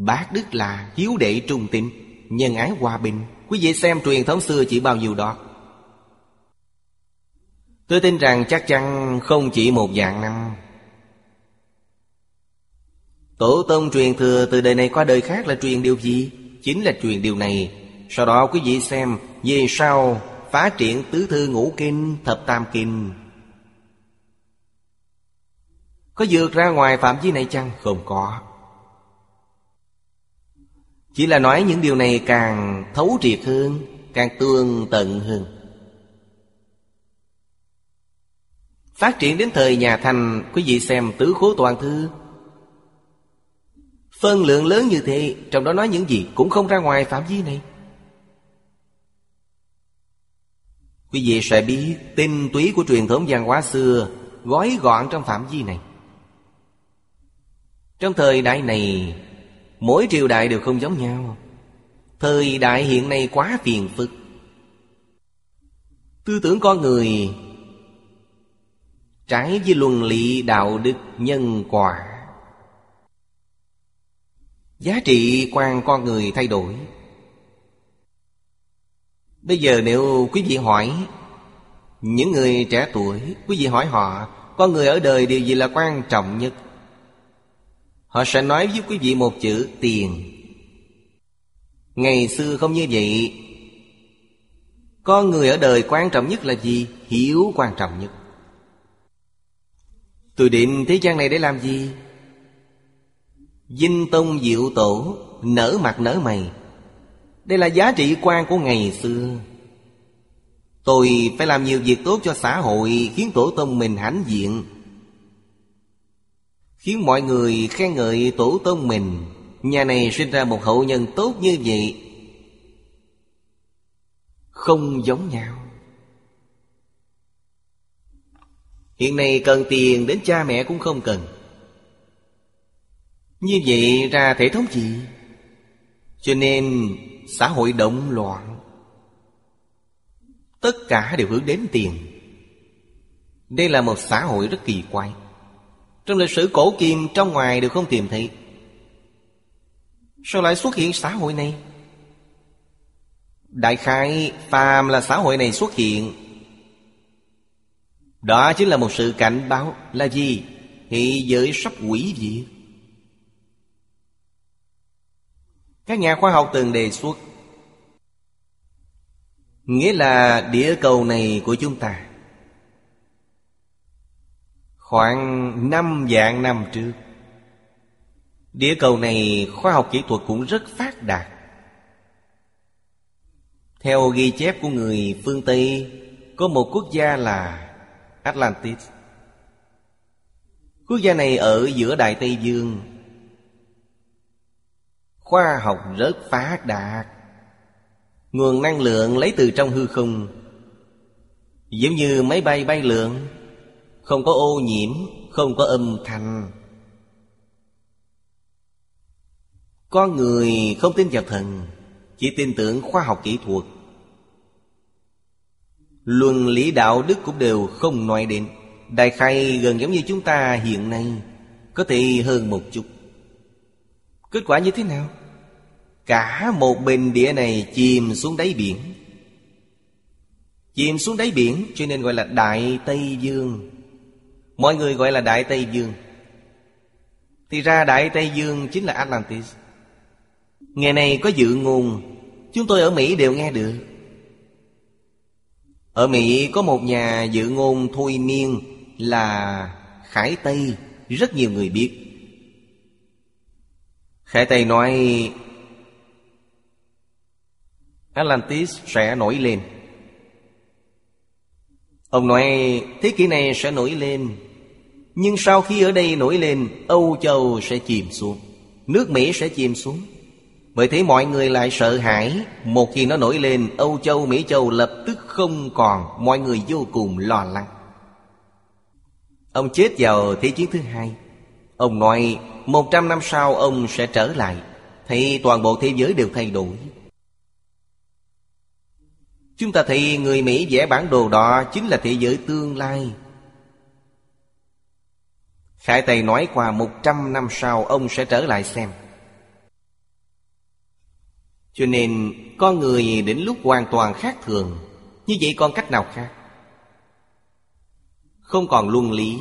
Bác đức là hiếu đệ trung tín, Nhân ái hòa bình. Quý vị xem truyền thống xưa chỉ bao nhiêu đó. Tôi tin rằng chắc chắn không chỉ một dạng năm. Tổ tông truyền thừa từ đời này qua đời khác là truyền điều gì? Chính là truyền điều này. Sau đó quý vị xem Về sau phát triển tứ thư ngũ kinh, Thập tam kinh. Có vượt ra ngoài phạm vi này chăng? Không có. Chỉ là nói những điều này càng thấu triệt hơn, Càng tương tận hơn. Phát triển đến thời nhà Thanh Quý vị xem tứ khố toàn thư. Phân lượng lớn như thế, Trong đó nói những gì cũng không ra ngoài phạm vi này. Quý vị sẽ biết tinh túy của truyền thống văn hóa xưa Gói gọn trong phạm vi này. Trong thời đại này Mỗi triều đại đều không giống nhau. Thời đại hiện nay quá phiền phức. Tư tưởng con người Trái với luân lý đạo đức nhân quả. Giá trị quan con người thay đổi. Bây giờ nếu quý vị hỏi, Những người trẻ tuổi, Quý vị hỏi họ, Con người ở đời điều gì là quan trọng nhất? Họ sẽ nói với quý vị một chữ, tiền. Ngày xưa không như vậy. Con người ở đời quan trọng nhất là gì? Hiểu quan trọng nhất. Tôi định thế gian này để làm gì? Dinh tông diệu tổ, Nở mặt nở mày. Đây là giá trị quan của ngày xưa. Tôi phải làm nhiều việc tốt cho xã hội, Khiến tổ tông mình hãnh diện. Khiến mọi người khen ngợi tổ tông mình. Nhà này sinh ra một hậu nhân tốt như vậy. Không giống nhau. Hiện nay cần tiền đến cha mẹ cũng không cần. Như vậy ra thể thống gì? Cho nên xã hội động loạn. Tất cả đều hướng đến tiền. Đây là một xã hội rất kỳ quái. Trong lịch sử cổ kim trong ngoài đều không tìm thấy Sao lại xuất hiện xã hội này? Đại khai phàm là xã hội này xuất hiện. Đó chính là một sự cảnh báo Là gì? thị giới sắp quỷ diệt. Các nhà khoa học từng đề xuất, Nghĩa là địa cầu này của chúng ta. Khoảng năm vạn năm trước Địa cầu này khoa học kỹ thuật cũng rất phát đạt. Theo ghi chép của người phương Tây, Có một quốc gia là Atlantis. Quốc gia này ở giữa Đại Tây Dương. Khoa học rất phát đạt. Nguồn năng lượng lấy từ trong hư không. Giống như máy bay bay lượn. Không có ô nhiễm, Không có âm thanh. Con người không tin vào thần, Chỉ tin tưởng khoa học kỹ thuật. Luân lý đạo đức cũng đều không nói đến. Đại khai gần giống như chúng ta hiện nay, Có thể hơn một chút. Kết quả như thế nào? Cả một bình địa này chìm xuống đáy biển. Chìm xuống đáy biển, cho nên gọi là Đại Tây Dương. Mọi người gọi là Đại Tây Dương. Thì ra Đại Tây Dương chính là Atlantis. Ngày này có dự ngôn, Chúng tôi ở Mỹ đều nghe được. Ở Mỹ có một nhà dự ngôn thôi miên Là Khải Tây, Rất nhiều người biết. Khải Tây nói, Atlantis sẽ nổi lên. Ông nói, thế kỷ này sẽ nổi lên nhưng sau khi ở đây nổi lên Âu Châu sẽ chìm xuống Nước Mỹ sẽ chìm xuống. Bởi thế mọi người lại sợ hãi Một khi nó nổi lên Âu Châu, Mỹ Châu lập tức không còn Mọi người vô cùng lo lắng. Ông chết vào Thế chiến thứ hai. Ông nói Một trăm năm sau ông sẽ trở lại Thì toàn bộ thế giới đều thay đổi. Chúng ta thấy người Mỹ vẽ bản đồ đó Chính là thế giới tương lai. Khải Tây nói qua một trăm năm sau, Ông sẽ trở lại xem. Cho nên, Con người đến lúc hoàn toàn khác thường, Như vậy còn cách nào khác? Không còn luân lý,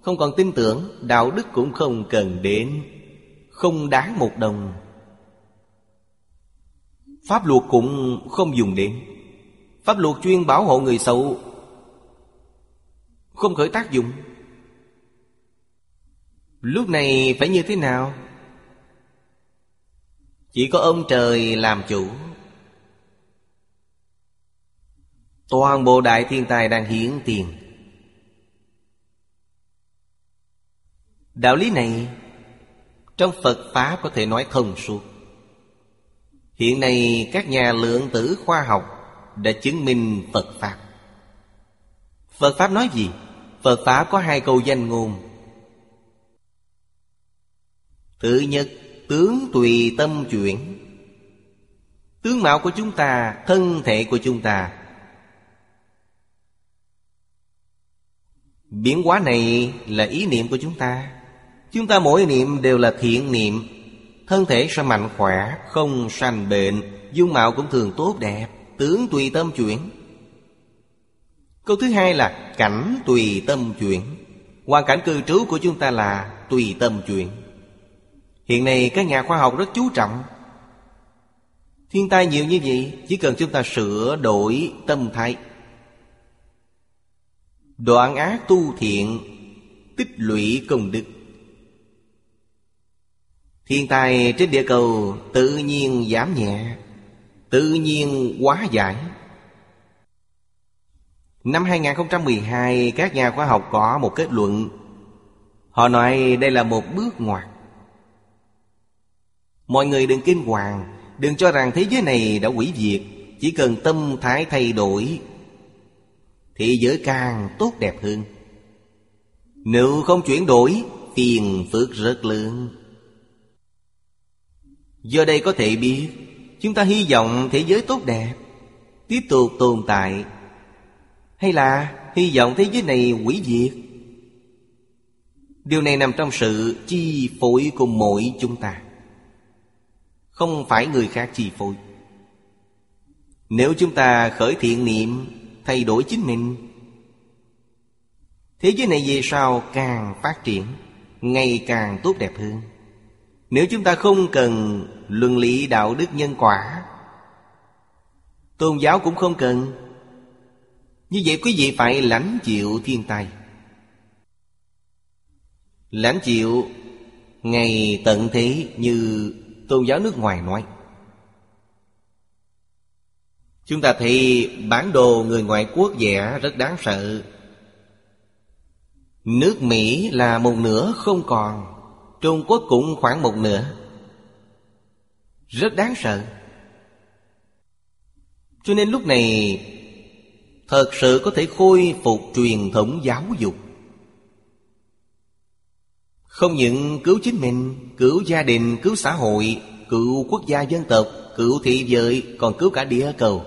Không còn tin tưởng, Đạo đức cũng không cần đến, Không đáng một đồng. Pháp luật cũng không dùng đến. Pháp luật chuyên bảo hộ người xấu, Không khởi tác dụng. Lúc này phải như thế nào? Chỉ có ông trời làm chủ. Toàn bộ đại thiên tài đang hiển tiền. Đạo lý này Trong Phật Pháp có thể nói thông suốt. Hiện nay các nhà lượng tử khoa học đã chứng minh Phật Pháp. Phật Pháp nói gì? Phật Pháp có hai câu danh ngôn. Thứ nhất Tướng tùy tâm chuyển. Tướng mạo của chúng ta, Thân thể của chúng ta. Biến hóa này là ý niệm của chúng ta. Chúng ta mỗi niệm đều là thiện niệm. Thân thể sẽ mạnh khỏe, Không sanh bệnh. Dung mạo cũng thường tốt đẹp. Tướng tùy tâm chuyển. Câu thứ hai là cảnh tùy tâm chuyển. Hoàn cảnh cư trú của chúng ta là tùy tâm chuyển. Hiện nay các nhà khoa học rất chú trọng. Thiên tai nhiều như vậy, Chỉ cần chúng ta sửa đổi tâm thái. Đoạn ác tu thiện, Tích lũy công đức. Thiên tai trên địa cầu tự nhiên giảm nhẹ, Tự nhiên quá giải. Năm 2012 các nhà khoa học có một kết luận. Họ nói đây là một bước ngoặt. Mọi người đừng kinh hoàng, Đừng cho rằng thế giới này đã hủy diệt, Chỉ cần tâm thái thay đổi Thế giới càng tốt đẹp hơn. Nếu không chuyển đổi, Phiền phức rất lớn. Do đây có thể biết, Chúng ta hy vọng thế giới tốt đẹp, Tiếp tục tồn tại. Hay là hy vọng thế giới này hủy diệt? Điều này nằm trong sự chi phối của mỗi chúng ta. Không phải người khác chi phối. Nếu chúng ta khởi thiện niệm, Thay đổi chính mình, Thế giới này về sau càng phát triển, Ngày càng tốt đẹp hơn. Nếu chúng ta không cần luân lý đạo đức nhân quả, Tôn giáo cũng không cần. Như vậy quý vị phải lãnh chịu thiên tai. Lãnh chịu ngày tận thế như tôn giáo nước ngoài nói. Chúng ta thì bản đồ người ngoại quốc vẽ rất đáng sợ. Nước Mỹ là một nửa không còn, Trung Quốc cũng khoảng một nửa. Rất đáng sợ. Cho nên lúc này, Thật sự có thể khôi phục truyền thống giáo dục. Không những cứu chính mình Cứu gia đình, cứu xã hội Cứu quốc gia dân tộc Cứu thị giới Còn cứu cả địa cầu.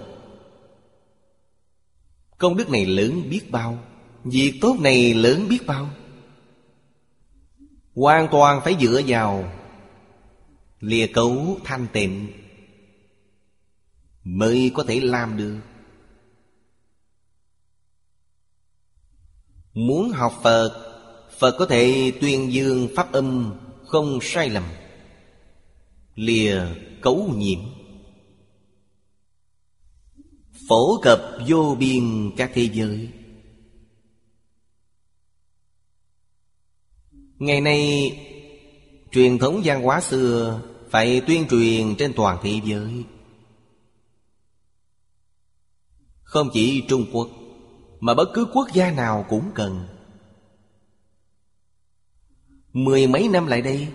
Công đức này lớn biết bao Việc tốt này lớn biết bao. Hoàn toàn phải dựa vào Lìa cấu thanh tịnh Mới có thể làm được. Muốn học Phật Phật có thể tuyên dương pháp âm Không sai lầm. Lìa cấu nhiễm. Phổ cập vô biên các thế giới. Ngày nay, Truyền thống văn hóa xưa Phải tuyên truyền trên toàn thế giới. Không chỉ Trung Quốc, Mà bất cứ quốc gia nào cũng cần. Mười mấy năm lại đây.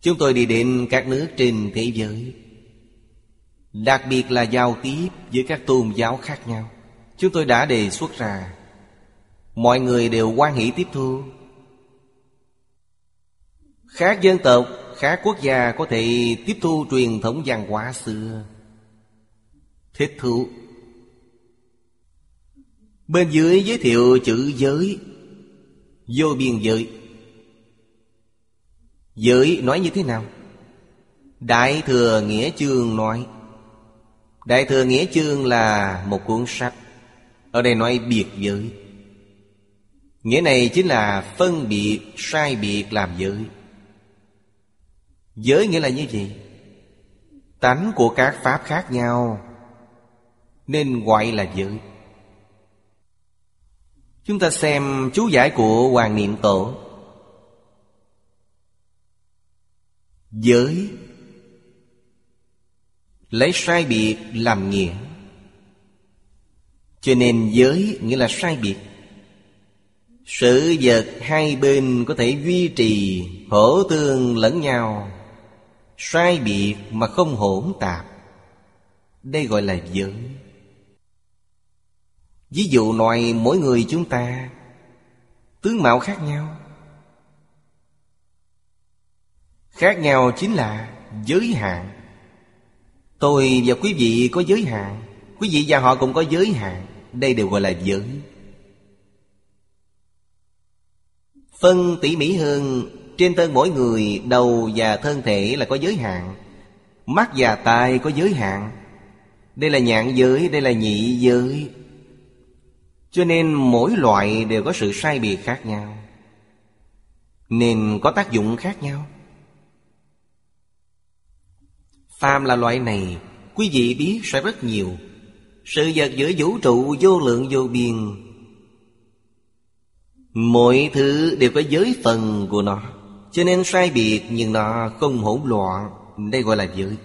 Chúng tôi đi đến các nước trên thế giới. Đặc biệt là giao tiếp với các tôn giáo khác nhau. Chúng tôi đã đề xuất ra Mọi người đều quan hỷ tiếp thu. Khác dân tộc, khác quốc gia có thể tiếp thu truyền thống văn hóa xưa. Thích thú. Bên dưới giới thiệu chữ giới. Vô biên giới. Giới nói như thế nào? Đại Thừa Nghĩa Chương nói. Đại Thừa Nghĩa Chương là một cuốn sách. Ở đây nói biệt giới. Nghĩa này chính là phân biệt, sai biệt làm giới. Giới nghĩa là như gì? Tánh của các pháp khác nhau Nên gọi là giới. Chúng ta xem chú giải của Hoàng Niệm Tổ. Giới. Lấy sai biệt làm nghĩa. Cho nên giới nghĩa là sai biệt. Sự vật hai bên có thể duy trì Hỗ tương lẫn nhau. Sai biệt mà không hỗn tạp. Đây gọi là giới. Ví dụ nói mỗi người chúng ta, Tướng mạo khác nhau. Khác nhau chính là giới hạn. Tôi và quý vị có giới hạn, Quý vị và họ cũng có giới hạn. Đây đều gọi là giới. Phân tỉ mỉ hơn, Trên thân mỗi người, Đầu và thân thể là có giới hạn. Mắt và tai có giới hạn. Đây là nhãn giới, Đây là nhị giới. Cho nên mỗi loại đều có sự sai biệt khác nhau. Nên có tác dụng khác nhau. Phàm là loại này, Quý vị biết sẽ rất nhiều. Sự vật giữa vũ trụ, vô lượng, vô biên Mọi thứ đều có giới phần của nó. Cho nên sai biệt nhưng nó không hỗn loạn. Đây gọi là giới.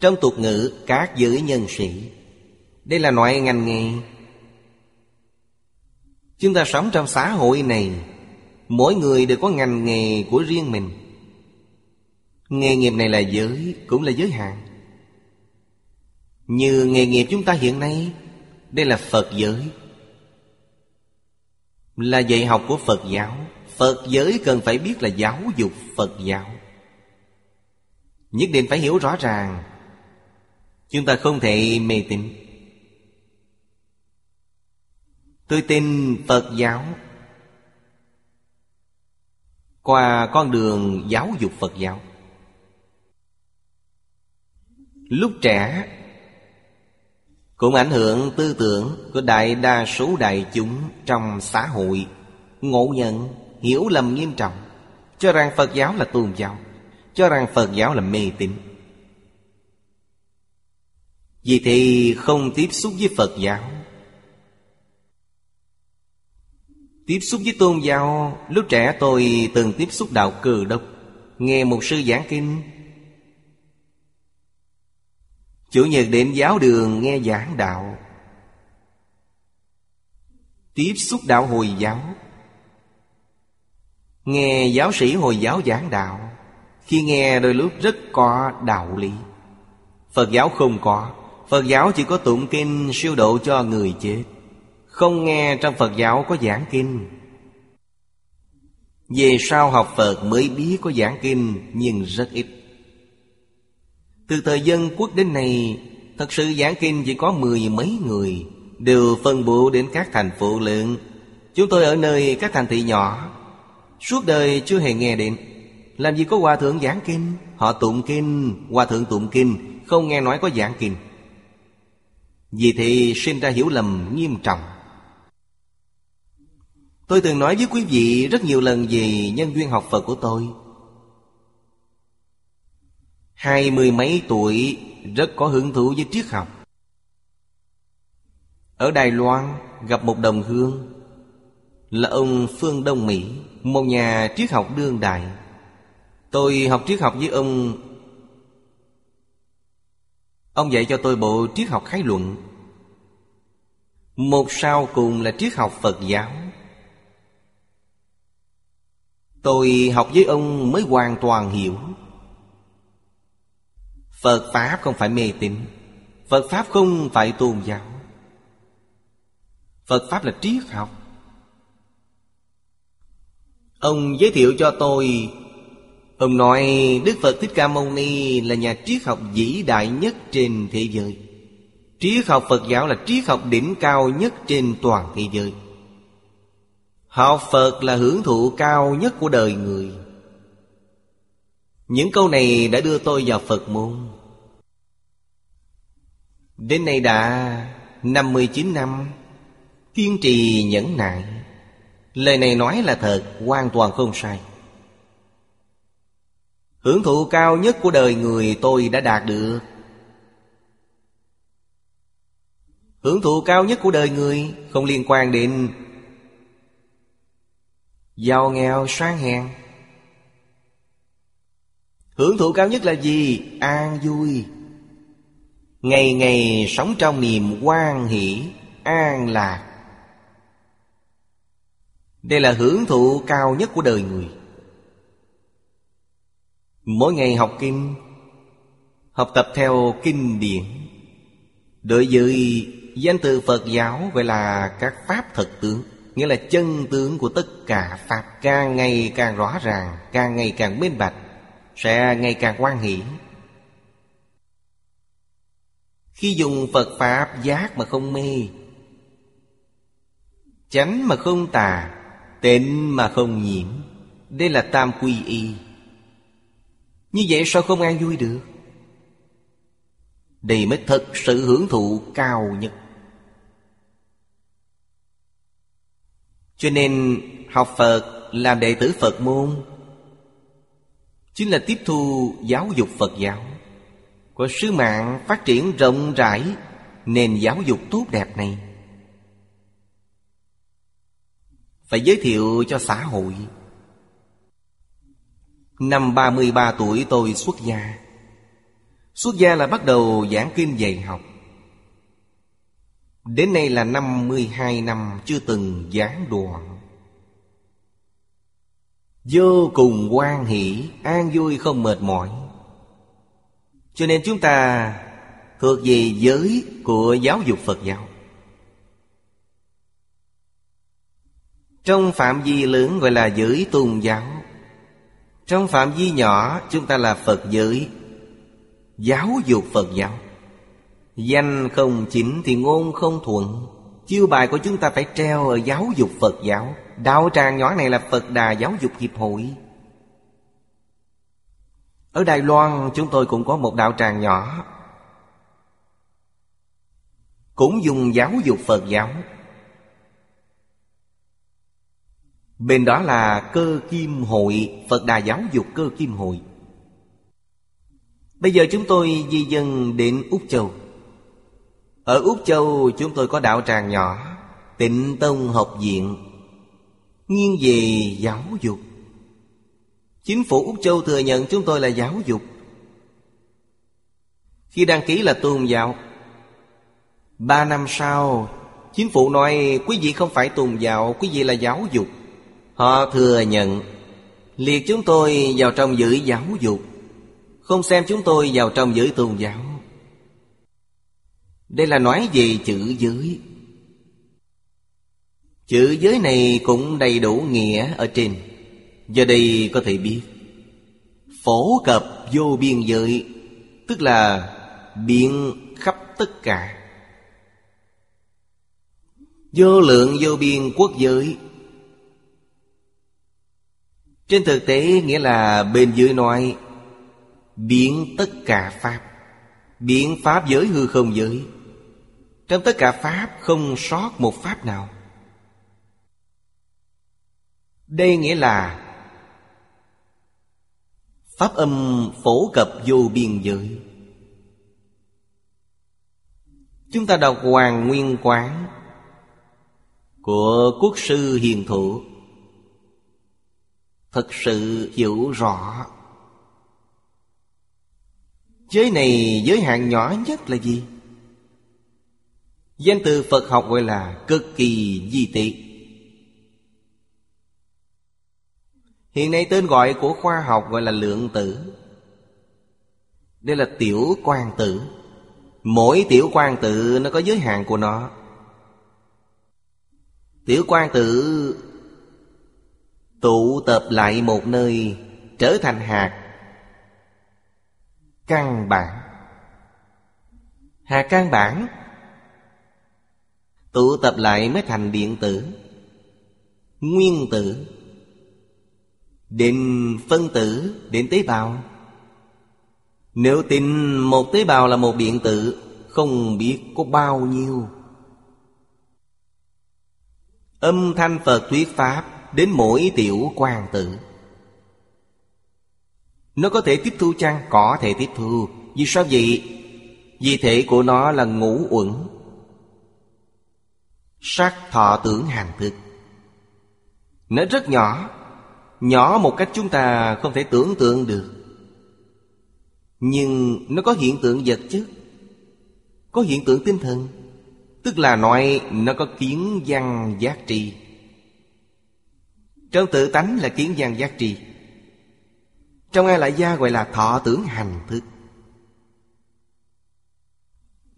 Trong tục ngữ, các giới nhân sĩ, Đây là loại ngành nghề. Chúng ta sống trong xã hội này, Mỗi người đều có ngành nghề của riêng mình. Nghề nghiệp này là giới, Cũng là giới hạn. Như nghề nghiệp chúng ta hiện nay, Đây là Phật giới. Là dạy học của Phật giáo, Phật giới cần phải biết là giáo dục Phật giáo. Nhất định phải hiểu rõ ràng, Chúng ta không thể mê tín. Tôi tin Phật giáo. Qua con đường giáo dục Phật giáo. Lúc trẻ Cũng ảnh hưởng tư tưởng của đại đa số đại chúng trong xã hội. Ngộ nhận, hiểu lầm nghiêm trọng Cho rằng Phật giáo là tôn giáo Cho rằng Phật giáo là mê tín. Vì thì không tiếp xúc với Phật giáo Tiếp xúc với tôn giáo, Lúc trẻ tôi từng tiếp xúc đạo cừ độc. Nghe một sư giảng kinh. Chủ nhật đến giáo đường nghe giảng đạo. Tiếp xúc đạo Hồi giáo. Nghe giáo sĩ Hồi giáo giảng đạo. Khi nghe đôi lúc rất có đạo lý. Phật giáo không có. Phật giáo chỉ có tụng kinh siêu độ cho người chết. Không nghe trong Phật giáo có giảng kinh. Về sau học Phật mới biết có giảng kinh, Nhưng rất ít. Từ thời dân quốc đến nay, Thật sự giảng kinh chỉ có mười mấy người, Đều phân bố đến các thành phố lớn. Chúng tôi ở nơi các thành thị nhỏ. Suốt đời chưa hề nghe đến. Làm gì có hòa thượng giảng kinh, Họ tụng kinh, Hòa thượng tụng kinh, Không nghe nói có giảng kinh. Vì thì sinh ra hiểu lầm nghiêm trọng. Tôi từng nói với quý vị rất nhiều lần về nhân duyên học Phật của tôi. Hai mươi mấy tuổi, rất có hứng thú với triết học. Ở Đài Loan, gặp một đồng hương. Là ông Phương Đông Mỹ, Một nhà triết học đương đại. Tôi học triết học với ông. Ông dạy cho tôi bộ triết học khái luận. Một sau cùng là triết học Phật giáo. Tôi học với ông mới hoàn toàn hiểu. Phật Pháp không phải mê tín. Phật Pháp không phải tôn giáo. Phật Pháp là triết học. Ông giới thiệu cho tôi. Ông nói Đức Phật Thích Ca Mâu Ni là nhà triết học vĩ đại nhất trên thế giới. Triết học Phật giáo là triết học đỉnh cao nhất trên toàn thế giới. Học Phật là hưởng thụ cao nhất của đời người. Những câu này đã đưa tôi vào Phật môn. Đến nay đã 59 năm, Kiên trì nhẫn nại. Lời này nói là thật, Hoàn toàn không sai. Hưởng thụ cao nhất của đời người tôi đã đạt được. Hưởng thụ cao nhất của đời người Không liên quan đến Giàu nghèo sang hèn. Hưởng thụ cao nhất là gì? An vui. Ngày ngày sống trong niềm quan hỷ, An lạc. Đây là hưởng thụ cao nhất của đời người. Mỗi ngày học kinh, Học tập theo kinh điển, Đối với danh từ Phật giáo gọi là các pháp thật tướng. Nghĩa là chân tướng của tất cả Pháp Càng ngày càng rõ ràng, Càng ngày càng minh bạch, Sẽ ngày càng quan hỷ. Khi dùng Phật Pháp giác mà không mê, Chánh mà không tà, Tịnh mà không nhiễm, Đây là tam quy y. Như vậy sao không an vui được? Đây mới thật sự hưởng thụ cao nhất. Cho nên học Phật làm đệ tử Phật môn Chính là tiếp thu giáo dục Phật giáo. Của sứ mạng phát triển rộng rãi, Nền giáo dục tốt đẹp này. Phải giới thiệu cho xã hội. Năm 33 tuổi tôi xuất gia. Xuất gia là bắt đầu giảng kinh dạy học. Đến nay là 52 năm chưa từng gián đoạn. Vô cùng quan hỷ, An vui không mệt mỏi. Cho nên chúng ta Thuộc về giới của giáo dục Phật giáo. Trong phạm vi lớn gọi là giới tôn giáo, Trong phạm vi nhỏ chúng ta là Phật giới, Giáo dục Phật giáo. Danh không chính thì ngôn không thuận. Chiêu bài của chúng ta phải treo ở giáo dục Phật giáo. Đạo tràng nhỏ này là Phật Đà Giáo dục Hiệp hội. Ở Đài Loan, chúng tôi cũng có một đạo tràng nhỏ. Cũng dùng giáo dục Phật giáo. Bên đó là cơ kim hội, Phật Đà Giáo dục cơ kim hội. Bây giờ chúng tôi di dân đến Úc Châu ở Úc Châu, chúng tôi có đạo tràng nhỏ, Tịnh Tông học viện, Nghiêng về giáo dục. Chính phủ Úc Châu thừa nhận chúng tôi là giáo dục. Khi đăng ký là tôn giáo, Ba năm sau, Chính phủ nói, quý vị không phải tôn giáo, Quý vị là giáo dục. Họ thừa nhận, Liệt chúng tôi vào trong giới giáo dục, Không xem chúng tôi vào trong giới tôn giáo. Đây là nói về chữ giới. Chữ giới này cũng đầy đủ nghĩa ở trên. Giờ đây có thể biết. Phổ cập vô biên giới, Tức là biện khắp tất cả. Vô lượng vô biên quốc giới. Trên thực tế nghĩa là bên dưới nói Biến tất cả Pháp. Biến Pháp giới hư không giới. Trong tất cả Pháp không sót một Pháp nào. Đây nghĩa là Pháp âm phổ cập vô biên giới. Chúng ta đọc Hoàng Nguyên Quán Của Quốc sư Hiền Thủ. Thật sự hiểu rõ. Giới này, giới hạn nhỏ nhất là gì? Danh từ Phật học gọi là cực kỳ di tị Hiện nay tên gọi của khoa học gọi là lượng tử. Đây là tiểu quan tử. Mỗi tiểu quan tử nó có giới hạn của nó. Tiểu quan tử tụ tập lại một nơi Trở thành hạt. Căn bản. Hạt căn bản Tụ tập lại mới thành điện tử. Nguyên tử. Đến phân tử Đến tế bào. Nếu tin một tế bào là một điện tử, Không biết có bao nhiêu. Âm thanh Phật thuyết Pháp Đến mỗi tiểu quan tử. Nó có thể tiếp thu chăng? Có thể tiếp thu. Vì sao vậy? Vì thể của nó là ngũ uẩn. Sắc thọ tưởng hành thức Nó rất nhỏ Nhỏ một cách chúng ta không thể tưởng tượng được. Nhưng nó có hiện tượng vật chất, Có hiện tượng tinh thần, Tức là nói nó có kiến văn giác tri. Trong tự tánh là kiến văn giác tri. Trong ai lại gia gọi là thọ tưởng hành thức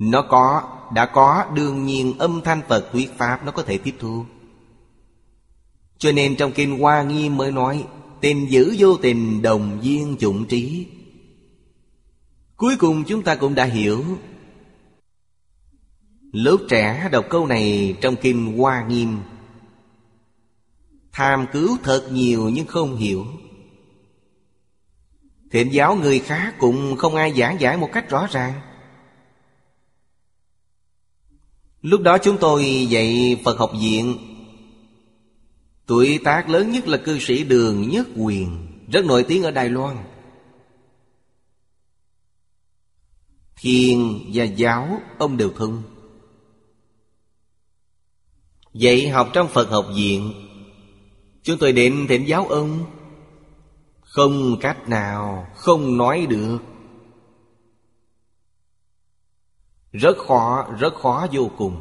nó có, đã có đương nhiên âm thanh Phật thuyết Pháp Nó có thể tiếp thu. Cho nên trong Kinh Hoa Nghiêm mới nói Tình giữ vô tình đồng duyên chủng trí. Cuối cùng chúng ta cũng đã hiểu. Lớp trẻ đọc câu này trong Kinh Hoa Nghiêm Tham cứu thật nhiều nhưng không hiểu. Thiện giáo người khác cũng không ai giảng giải một cách rõ ràng. Lúc đó chúng tôi dạy Phật học viện. Tuổi tác lớn nhất là cư sĩ Đường Nhất Quyền, Rất nổi tiếng ở Đài Loan. Thiền và giáo, ông đều thông Dạy học trong Phật học viện, Chúng tôi đến thỉnh giáo ông. Không cách nào, không nói được. Rất khó, rất khó vô cùng.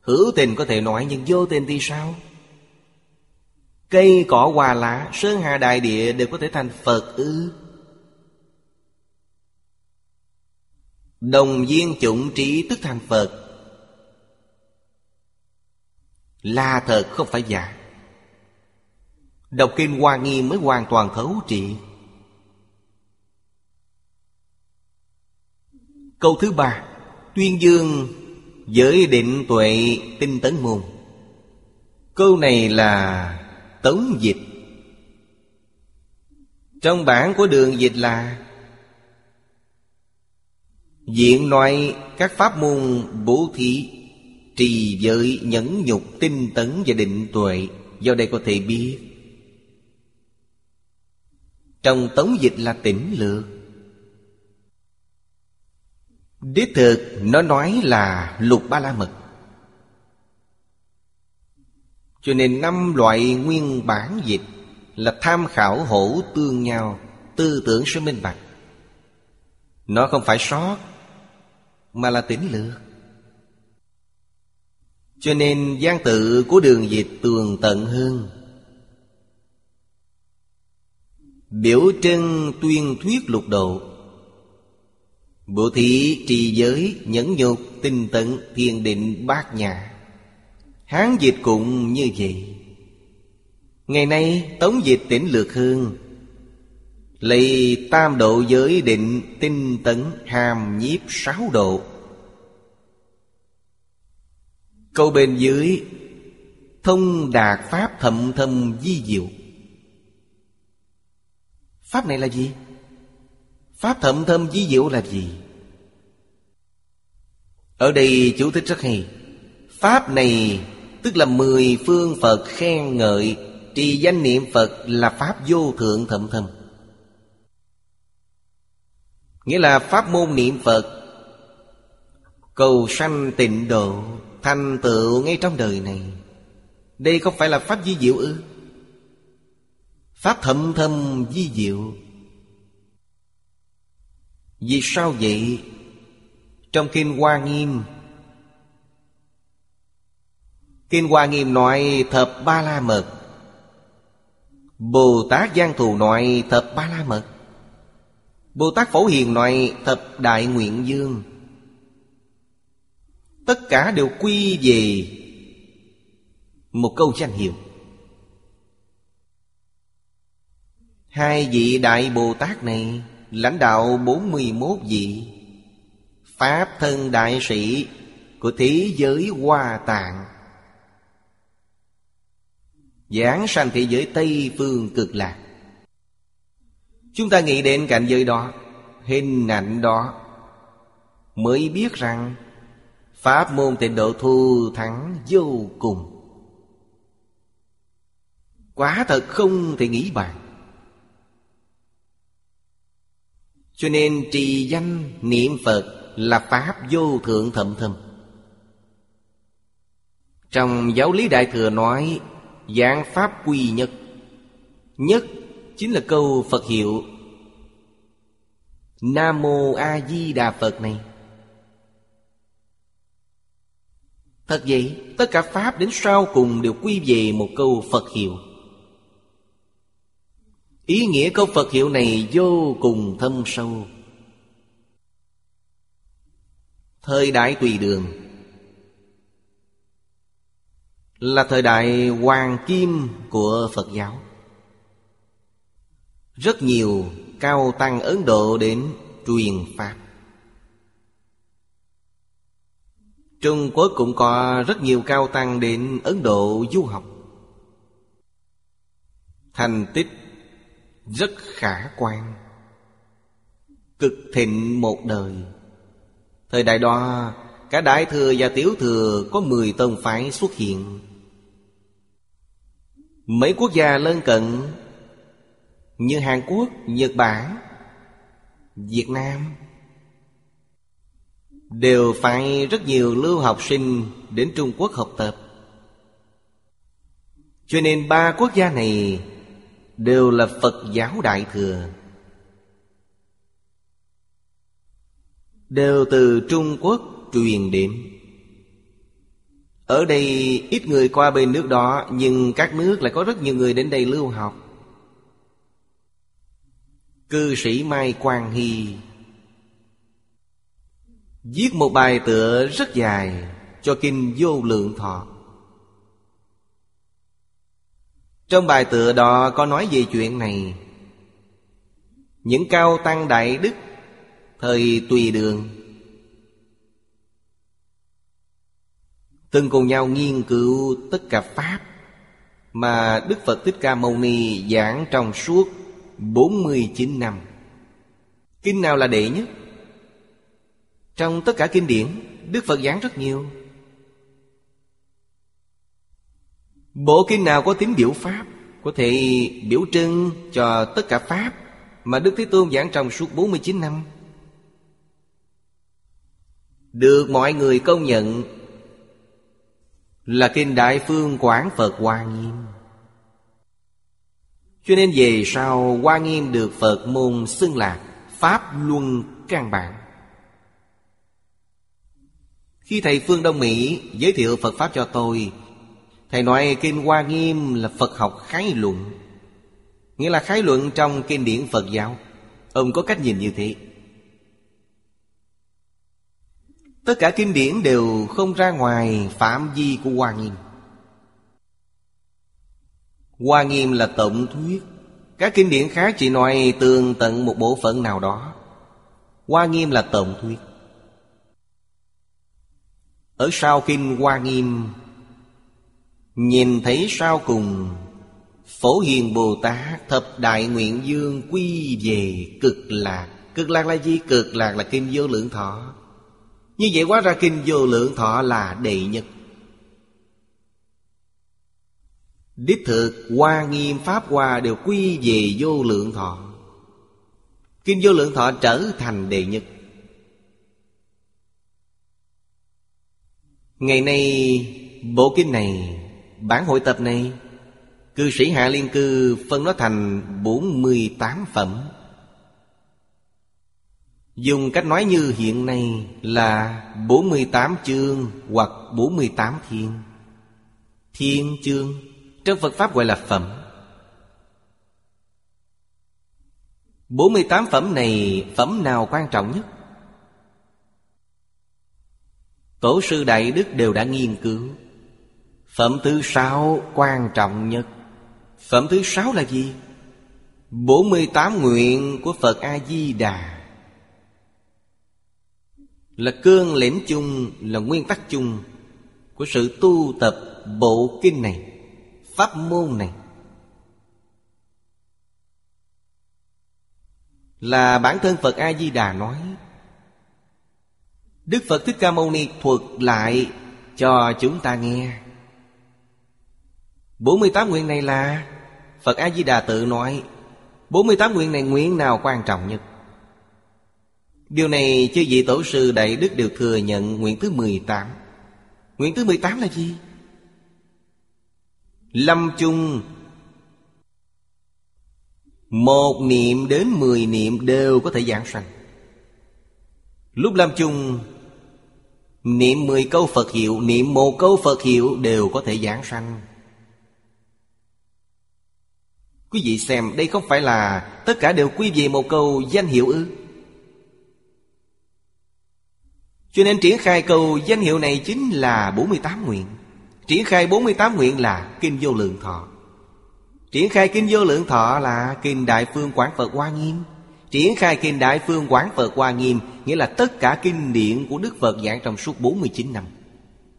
Hữu tình có thể nói nhưng vô tình thì sao? Cây cỏ hoa lá, sơn hà đại địa đều có thể thành Phật ư? Đồng viên chủng trí tức thành Phật. Là thật không phải giả. Đọc Kinh Hoa Nghiêm mới hoàn toàn thấu trị Câu thứ ba. Tuyên dương Giới định tuệ tinh tấn môn. Câu này là tống dịch. Trong bản của đường dịch là Diện nói các pháp môn bố thí, Trì giới nhẫn nhục tinh tấn và định tuệ, Do đây có thể biết. Trong tống dịch là tỉnh lược. Đích thực, nó nói là lục ba la mật. Cho nên năm loại nguyên bản dịch Là tham khảo hổ tương nhau, Tư tưởng sẽ minh bạch. Nó không phải sót, mà là tỉnh lược. Cho nên gian tự của đường dịch tường tận hơn Biểu trưng tuyên thuyết lục độ Bố thí trì giới nhẫn nhục, tinh tấn, thiền định, bát nhà Hán dịch cũng như vậy. Ngày nay, tống dịch tỉnh lược hương, Lấy tam độ giới định, tinh tấn, hàm nhiếp sáu độ. Câu bên dưới, Thông đạt Pháp thậm thâm di diệu. Pháp này là gì? Pháp thậm thâm di diệu là gì? Ở đây chú thích rất hay. Pháp này tức là mười phương Phật khen ngợi, Trì danh niệm Phật là Pháp vô thượng thậm thâm Nghĩa là Pháp môn niệm Phật, Cầu sanh tịnh độ, Thành tựu ngay trong đời này. Đây không phải là Pháp di diệu ư? Pháp thậm thâm di diệu vì sao vậy? Trong Kinh Hoa Nghiêm, Kinh Hoa Nghiêm nói thập ba la mật. Bồ Tát Giang Thù nói thập ba la mật. Bồ Tát Phổ Hiền nói thập đại nguyện dương Tất cả đều quy về Một câu danh hiệu. Hai vị Đại Bồ Tát này Lãnh đạo 41 vị. Pháp thân đại sĩ Của thế giới hoa tạng. Giảng sanh thế giới Tây Phương cực lạc. Chúng ta nghĩ đến cảnh giới đó, Hình ảnh đó, Mới biết rằng Pháp môn tịnh độ thu thắng vô cùng. Quá thật không thể nghĩ bàn. Cho nên trì danh niệm Phật là Pháp vô thượng thậm thâm Trong giáo lý Đại Thừa nói Giảng Pháp quy nhất. Nhất chính là câu Phật hiệu. Nam Mô A Di Đà Phật này. Thật vậy, tất cả Pháp đến sau cùng đều quy về một câu Phật hiệu. Ý nghĩa câu Phật hiệu này vô cùng thâm sâu. Thời đại tùy đường. Là thời đại hoàng kim của Phật giáo. Rất nhiều cao tăng Ấn Độ đến truyền Pháp. Trung Quốc cũng có rất nhiều cao tăng đến Ấn Độ du học. Thành tích rất khả quan Cực thịnh một đời. Thời đại đó Cả Đại Thừa và Tiểu Thừa Có mười tông phái xuất hiện. Mấy quốc gia lân cận Như Hàn Quốc, Nhật Bản Việt Nam Đều phải rất nhiều lưu học sinh Đến Trung Quốc học tập. Cho nên ba quốc gia này Đều là Phật giáo Đại Thừa. Đều từ Trung Quốc truyền đến. Ở đây ít người qua bên nước đó, Nhưng các nước lại có rất nhiều người đến đây lưu học. Cư sĩ Mai Quang Hy Viết một bài tựa rất dài Cho kinh vô lượng thọ. Trong bài tựa đó có nói về chuyện này. Những cao tăng đại đức, Thời tùy đường. Từng cùng nhau nghiên cứu tất cả Pháp Mà Đức Phật Thích Ca Mâu Ni giảng trong suốt 49 năm. Kinh nào là đệ nhất? Trong tất cả kinh điển, Đức Phật giảng rất nhiều. Bộ kinh nào có tính biểu Pháp, Có thể biểu trưng cho tất cả Pháp Mà Đức Thế Tôn giảng trong suốt 49 năm. Được mọi người công nhận Là kinh Đại Phương Quảng Phật Hoa Nghiêm. Cho nên về sau Hoa Nghiêm được Phật môn xưng là Pháp Luân căn bản. Khi Thầy Phương Đông Mỹ giới thiệu Phật Pháp cho tôi Thầy nói Kinh Hoa Nghiêm là Phật học khái luận. Nghĩa là khái luận trong kinh điển Phật giáo. Ông có cách nhìn như thế. Tất cả kinh điển đều không ra ngoài phạm vi của Hoa Nghiêm. Hoa Nghiêm là tổng thuyết. Các kinh điển khác chỉ nói tường tận một bộ phận nào đó. Hoa Nghiêm là tổng thuyết. Ở sau kinh Hoa Nghiêm Nhìn thấy sau cùng, Phổ Hiền Bồ Tát Thập Đại Nguyện Dương quy về cực lạc. Cực lạc là gì? Cực lạc là kinh vô lượng thọ. Như vậy hóa ra kinh vô lượng thọ là đệ nhất. Đích thực, Hoa nghiêm Pháp Hoa đều quy về vô lượng thọ. Kinh vô lượng thọ trở thành đệ nhất. Ngày nay, bộ kinh này Bản hội tập này, Cư sĩ Hạ Liên Cư phân nó thành 48 phẩm. Dùng cách nói như hiện nay là 48 chương hoặc 48 thiên. Thiên chương Trong Phật Pháp gọi là phẩm. 48 phẩm này phẩm nào quan trọng nhất? Tổ sư Đại Đức đều đã nghiên cứu. Phẩm thứ sáu quan trọng nhất. Phẩm thứ sáu là gì? 48 nguyện của Phật A-di-đà. Là cương lĩnh chung, là nguyên tắc chung Của sự tu tập bộ kinh này Pháp môn này. Là bản thân Phật A-di-đà nói Đức Phật Thích Ca Mâu Ni thuật lại cho chúng ta nghe. 48 nguyện này là? Phật A-di-đà tự nói 48 nguyện này nguyện nào quan trọng nhất? Điều này chư vị tổ sư Đại Đức đều thừa nhận nguyện thứ 18 Nguyện thứ 18 là gì? Lâm chung. Một niệm đến mười niệm đều có thể giảng sanh. Lúc lâm chung, Niệm mười câu Phật hiệu, Niệm một câu Phật hiệu đều có thể giảng sanh. Quý vị xem, đây không phải là Tất cả đều quy về một câu danh hiệu ư? Cho nên triển khai câu danh hiệu này chính là 48 nguyện. Triển khai 48 nguyện là Kinh Vô Lượng Thọ. Triển khai Kinh Vô Lượng Thọ là Kinh Đại Phương Quảng Phật Hoa Nghiêm. Triển khai Kinh Đại Phương Quảng Phật Hoa Nghiêm Nghĩa là tất cả kinh điển của Đức Phật giảng trong suốt 49 năm.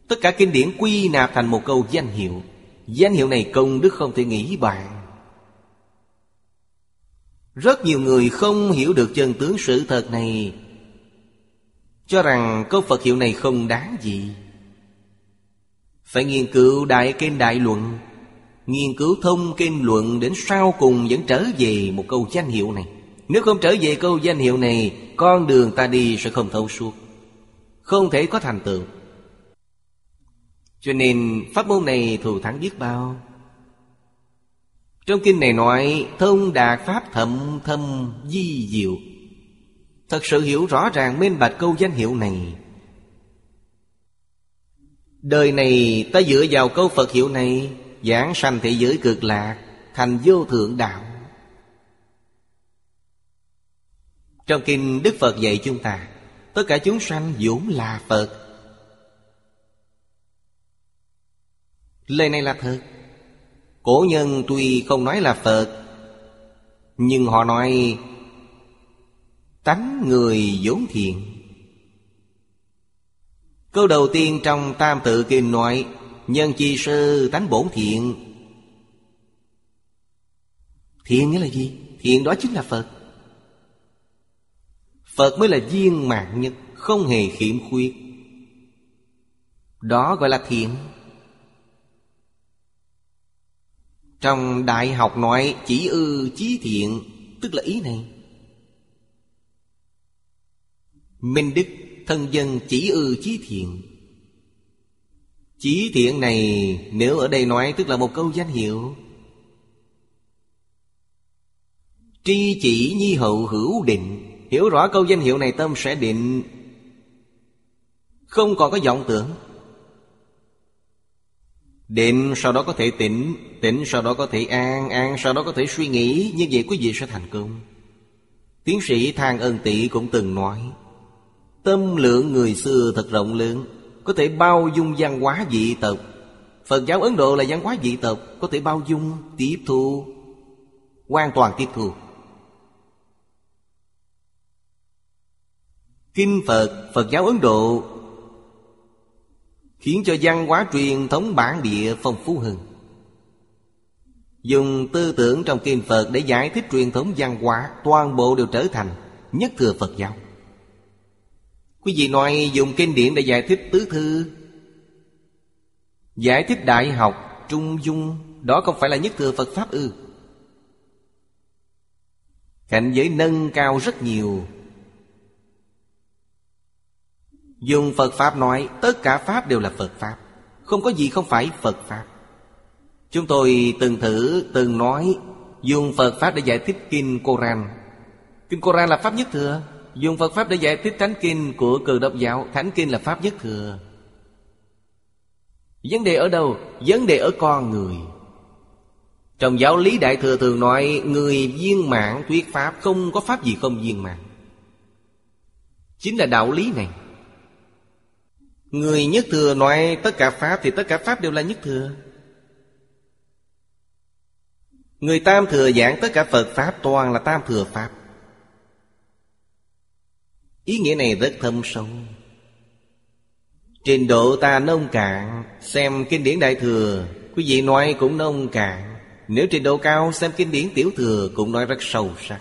Tất cả kinh điển quy nạp thành một câu danh hiệu. Danh hiệu này công đức không thể nghĩ bàn rất nhiều người không hiểu được chân tướng sự thật này. Cho rằng câu Phật hiệu này không đáng gì. Phải nghiên cứu Đại Kinh Đại Luận, Nghiên cứu thông kinh luận đến sau cùng vẫn trở về một câu danh hiệu này. Nếu không trở về câu danh hiệu này, Con đường ta đi sẽ không thấu suốt, Không thể có thành tựu. Cho nên pháp môn này thù thắng biết bao trong kinh này nói, Thông đạt pháp thậm thâm di diệu. Thật sự hiểu rõ ràng, minh bạch câu danh hiệu này. Đời này, ta dựa vào câu Phật hiệu này, Giảng sanh thế giới cực lạc, Thành vô thượng đạo. Trong kinh Đức Phật dạy chúng ta, Tất cả chúng sanh vốn là Phật. Lời này là thật. Cổ nhân tuy không nói là Phật, Nhưng họ nói, Tánh người vốn thiện. Câu đầu tiên trong Tam Tự Kinh nói Nhân chi sư tánh bổn thiện. Thiện nghĩa là gì? Thiện đó chính là Phật. Phật mới là viên mạng nhất, Không hề khiếm khuyết. Đó gọi là thiện. Trong đại học nói chỉ ư, chí thiện, Tức là ý này. Minh đức thân dân chỉ ư, chí thiện. Chí thiện này nếu ở đây nói tức là một câu danh hiệu. Tri chỉ nhi hậu hữu định. Hiểu rõ câu danh hiệu này tâm sẽ định. Không còn có vọng tưởng. Định sau đó có thể tỉnh Tỉnh sau đó có thể an An sau đó có thể suy nghĩ Như vậy quý vị sẽ thành công. Tiến sĩ Thang Ân Tị cũng từng nói Tâm lượng người xưa thật rộng lớn Có thể bao dung văn hóa dị tộc. Phật giáo Ấn Độ là văn hóa dị tộc Có thể bao dung, tiếp thu Hoàn toàn tiếp thu. Kinh Phật, Phật giáo Ấn Độ Khiến cho văn hóa truyền thống bản địa phong phú hơn. Dùng tư tưởng trong Kinh Phật để giải thích truyền thống văn hóa Toàn bộ đều trở thành nhất thừa Phật giáo. Quý vị nói dùng kinh điển để giải thích tứ thư? Giải thích đại học, trung dung Đó không phải là nhất thừa Phật Pháp ư? Cảnh giới nâng cao rất nhiều Dùng Phật Pháp nói Tất cả Pháp đều là Phật Pháp. Không có gì không phải Phật Pháp. Chúng tôi từng thử, từng nói Dùng Phật Pháp để giải thích Kinh Koran. Kinh Koran là Pháp nhất thừa. Dùng Phật Pháp để giải thích Thánh Kinh của cờ độc giáo Thánh Kinh là Pháp nhất thừa. Vấn đề ở đâu? Vấn đề ở con người. Trong giáo lý Đại Thừa thường nói Người viên mạng thuyết Pháp Không có Pháp gì không viên mạng Chính là đạo lý này. Người nhất thừa nói tất cả Pháp Thì tất cả Pháp đều là nhất thừa. Người tam thừa giảng tất cả Phật Pháp Toàn là tam thừa Pháp. Ý nghĩa này rất thâm sâu. Trình độ ta nông cạn, Xem kinh điển đại thừa, Quý vị nói cũng nông cạn. Nếu trình độ cao, xem kinh điển tiểu thừa Cũng nói rất sâu sắc.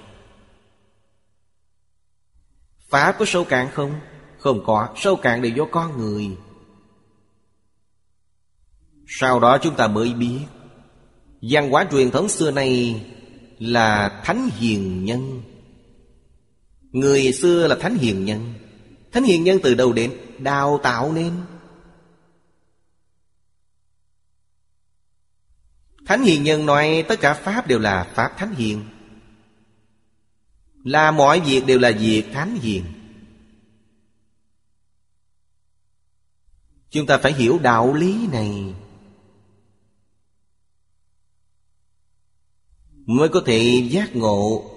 Pháp có sâu cạn không? Không có, sâu cạn đều do con người. Sau đó chúng ta mới biết Văn hóa truyền thống xưa nay Là thánh hiền nhân. Người xưa là thánh hiền nhân. Thánh hiền nhân từ đâu đến? Đào tạo nên. Thánh hiền nhân nói tất cả Pháp đều là Pháp thánh hiền. Là mọi việc đều là việc thánh hiền. Chúng ta phải hiểu đạo lý này. Mới có thể giác ngộ.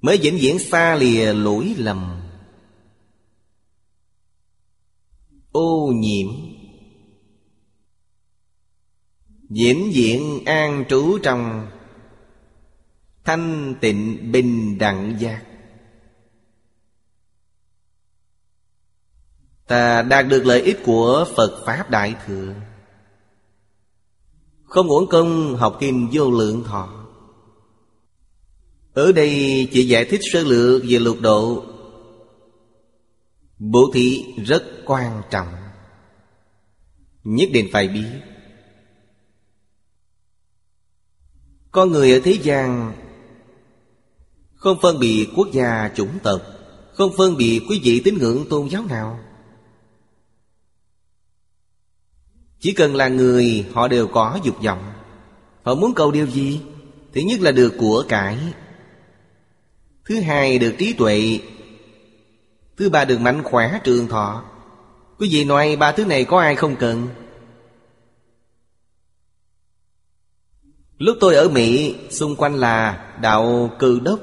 Mới vĩnh viễn xa lìa lỗi lầm. Ô nhiễm. Vĩnh viễn an trú trong Thanh tịnh bình đẳng giác. Ta đạt được lợi ích của Phật Pháp Đại Thừa. Không uổng công học kinh vô lượng thọ. Ở đây chỉ giải thích sơ lược về lục độ. Bố thí rất quan trọng. Nhất định phải biết. Con người ở thế gian Không phân biệt quốc gia chủng tộc, Không phân biệt quý vị tín ngưỡng tôn giáo nào. Chỉ cần là người, Họ đều có dục vọng. Họ muốn cầu điều gì? Thứ nhất là được của cải. Thứ hai, được trí tuệ. Thứ ba, được mạnh khỏe trường thọ. Quý vị nói ba thứ này có ai không cần? Lúc tôi ở Mỹ, Xung quanh là đạo cư đốc.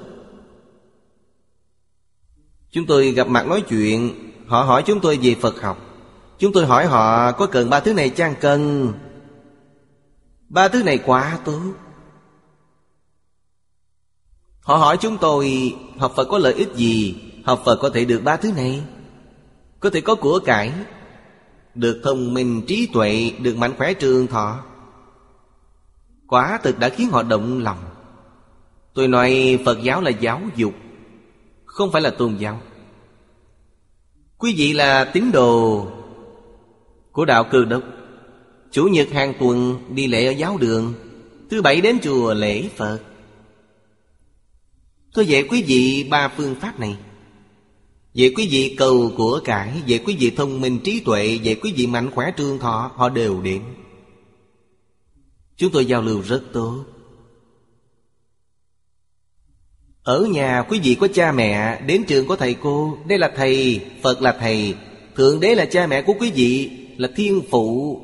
Chúng tôi gặp mặt nói chuyện, Họ hỏi chúng tôi về Phật học. Chúng tôi hỏi họ, có cần ba thứ này chăng cần? Ba thứ này quá tốt. Họ hỏi chúng tôi, học Phật có lợi ích gì? Học Phật có thể được ba thứ này? Có thể có của cải? Được thông minh trí tuệ, Được mạnh khỏe trường thọ? Quả thực đã khiến họ động lòng. Tôi nói, Phật giáo là giáo dục, Không phải là tôn giáo. Quý vị là tín đồ của đạo cơ đốc. Chủ nhật hàng tuần đi lễ ở giáo đường Thứ bảy đến chùa lễ Phật. Tôi dạy quý vị ba phương pháp này. Vậy quý vị cầu của cải Vậy quý vị thông minh trí tuệ Vậy quý vị mạnh khỏe trương thọ Họ đều đến. Chúng tôi giao lưu rất tốt. Ở nhà quý vị có cha mẹ Đến trường có thầy cô Đây là thầy, Phật là thầy Thượng đế là cha mẹ của quý vị là thiên phụ.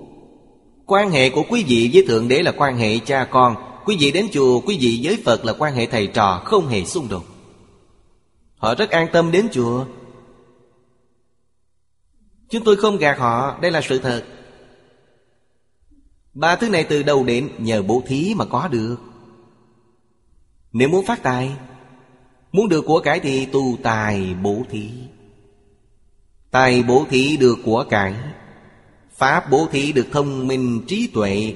Quan hệ của quý vị với Thượng đế là quan hệ cha con. Quý vị đến chùa, Quý vị với Phật là quan hệ thầy trò, Không hề xung đột. Họ rất an tâm đến chùa. Chúng tôi không gạt họ, Đây là sự thật. Ba thứ này từ đầu đến, nhờ bố thí mà có được. Nếu muốn phát tài, Muốn được của cải thì tu tài bố thí. Tài bố thí được của cải. Pháp bố thí được thông minh trí tuệ,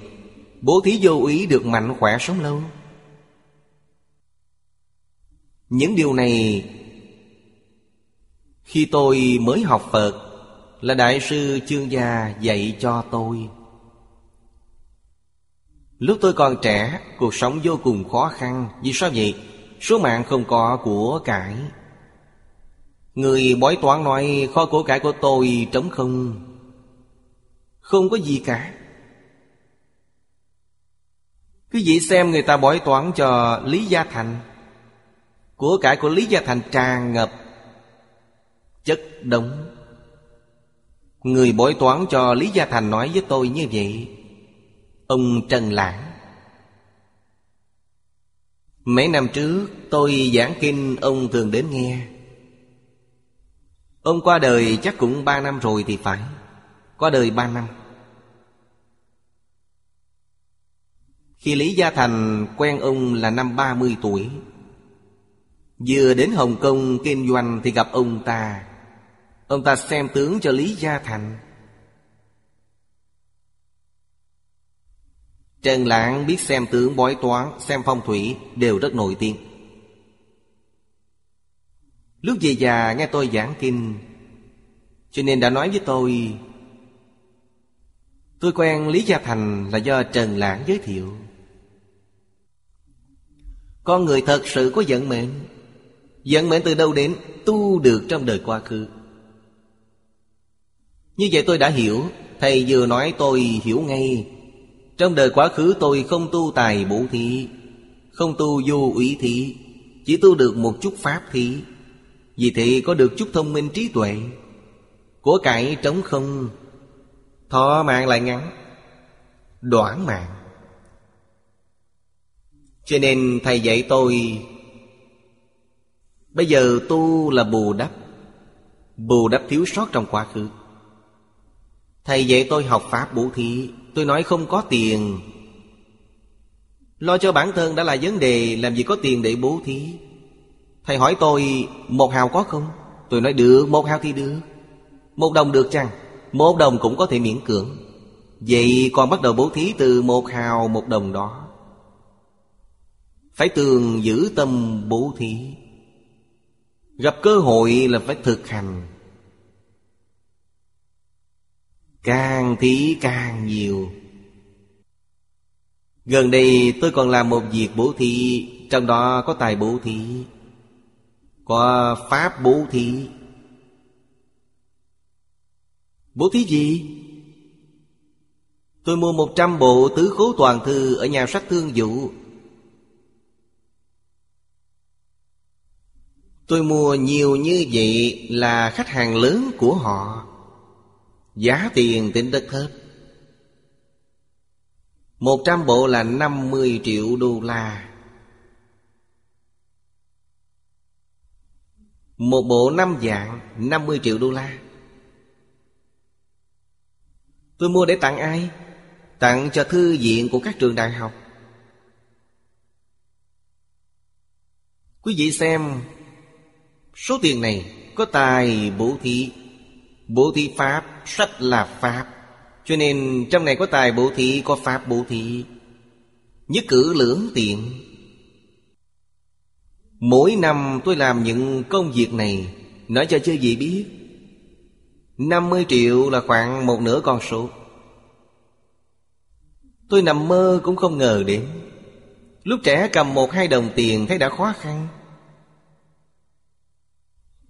Bố thí vô ý được mạnh khỏe sống lâu. Những điều này, Khi tôi mới học Phật, Là Đại sư Chương Gia dạy cho tôi. Lúc tôi còn trẻ, Cuộc sống vô cùng khó khăn. Vì sao vậy? Số mạng không có của cải. Người bói toán nói, kho của cải của tôi trống không. Không có gì cả. Quý vị xem người ta bói toán cho Lý Gia Thành. Của cải của Lý Gia Thành tràn ngập Chất đống. Người bói toán cho Lý Gia Thành nói với tôi như vậy, Ông Trần Lãng. Mấy năm trước, tôi giảng kinh, ông thường đến nghe. Ông qua đời chắc cũng ba năm rồi thì phải có đời ba năm. Khi Lý Gia Thành quen ông là năm ba mươi tuổi, Vừa đến Hồng Kông kinh doanh thì gặp ông ta. Ông ta xem tướng cho Lý Gia Thành. Trần Lãng biết xem tướng bói toán, Xem phong thủy đều rất nổi tiếng. Lúc về già, nghe tôi giảng kinh, Cho nên đã nói với tôi Tôi quen Lý Gia Thành là do Trần Lãng giới thiệu. Con người thật sự có vận mệnh. Vận mệnh từ đâu đến, Tu được trong đời quá khứ. Như vậy tôi đã hiểu. Thầy vừa nói tôi hiểu ngay. Trong đời quá khứ tôi không tu tài bổ thí, Không tu vô ủy thí, Chỉ tu được một chút pháp thí. Vì thế có được chút thông minh trí tuệ Của cải trống không? Thọ mạng lại ngắn, Đoạn mạng. Cho nên thầy dạy tôi, Bây giờ tu là bù đắp Bù đắp thiếu sót trong quá khứ. Thầy dạy tôi học Pháp bố thí, Tôi nói không có tiền. Lo cho bản thân đã là vấn đề, Làm gì có tiền để bố thí. Thầy hỏi tôi, Một hào có không? Tôi nói, được, một hào thì được, Một đồng được chăng? Một đồng cũng có thể miễn cưỡng. Vậy còn bắt đầu bố thí từ một hào một đồng đó. Phải tường giữ tâm bố thí. Gặp cơ hội là phải thực hành. Càng thí càng nhiều. Gần đây tôi còn làm một việc bố thí, Trong đó có tài bố thí, Có pháp bố thí. Bố thí gì? Tôi mua một trăm bộ tứ khố toàn thư Ở nhà sách thương vụ Tôi mua nhiều như vậy là khách hàng lớn của họ. Giá tiền tính rất thấp. Một trăm bộ là năm mươi triệu đô la. Một bộ năm dạng năm mươi triệu đô la. Tôi mua để tặng ai? Tặng cho thư viện của các trường đại học. Quý vị xem Số tiền này có tài bố thí Bố thí Pháp, sách là Pháp. Cho nên trong này có tài bố thí, có Pháp bố thí. Nhất cử lưỡng tiện. Mỗi năm tôi làm những công việc này Nói cho chư gì biết 50 triệu là khoảng một nửa con số. Tôi nằm mơ cũng không ngờ đến. Lúc trẻ cầm một hai đồng tiền thấy đã khó khăn.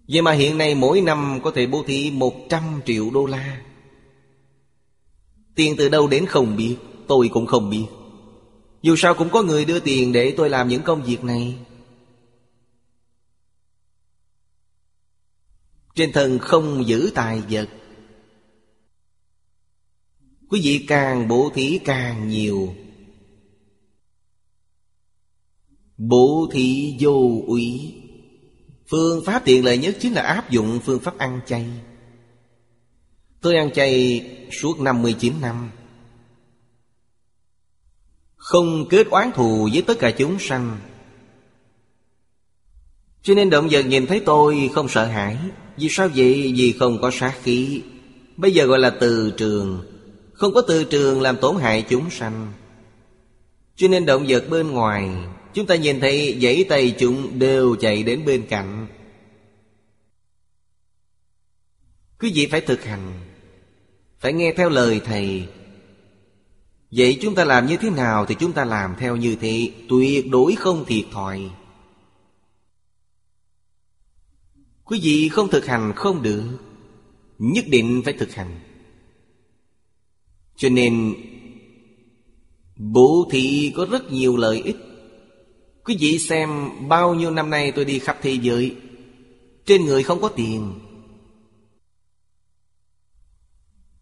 Vậy mà hiện nay mỗi năm có thể bố thí 100 triệu đô la. Tiền từ đâu đến không biết, Tôi cũng không biết. Dù sao cũng có người đưa tiền để tôi làm những công việc này. Trên thân không giữ tài vật. Quý vị càng bố thí càng nhiều. Bố thí vô úy. Phương pháp tiện lợi nhất chính là áp dụng phương pháp ăn chay. Tôi ăn chay suốt 59 năm. Không kết oán thù với tất cả chúng sanh. Cho nên động vật nhìn thấy tôi không sợ hãi. Vì sao vậy? Vì không có sát khí. Bây giờ gọi là từ trường. Không có từ trường làm tổn hại chúng sanh. Cho nên động vật bên ngoài, Chúng ta nhìn thấy dãy tay chúng đều chạy đến bên cạnh. Quý vị phải thực hành. Phải nghe theo lời Thầy. Vậy chúng ta làm như thế nào Thì chúng ta làm theo như thế, Tuyệt đối không thiệt thòi. Quý vị không thực hành không được, Nhất định phải thực hành. Cho nên, Bố thị có rất nhiều lợi ích. Quý vị xem bao nhiêu năm nay tôi đi khắp thế giới, Trên người không có tiền.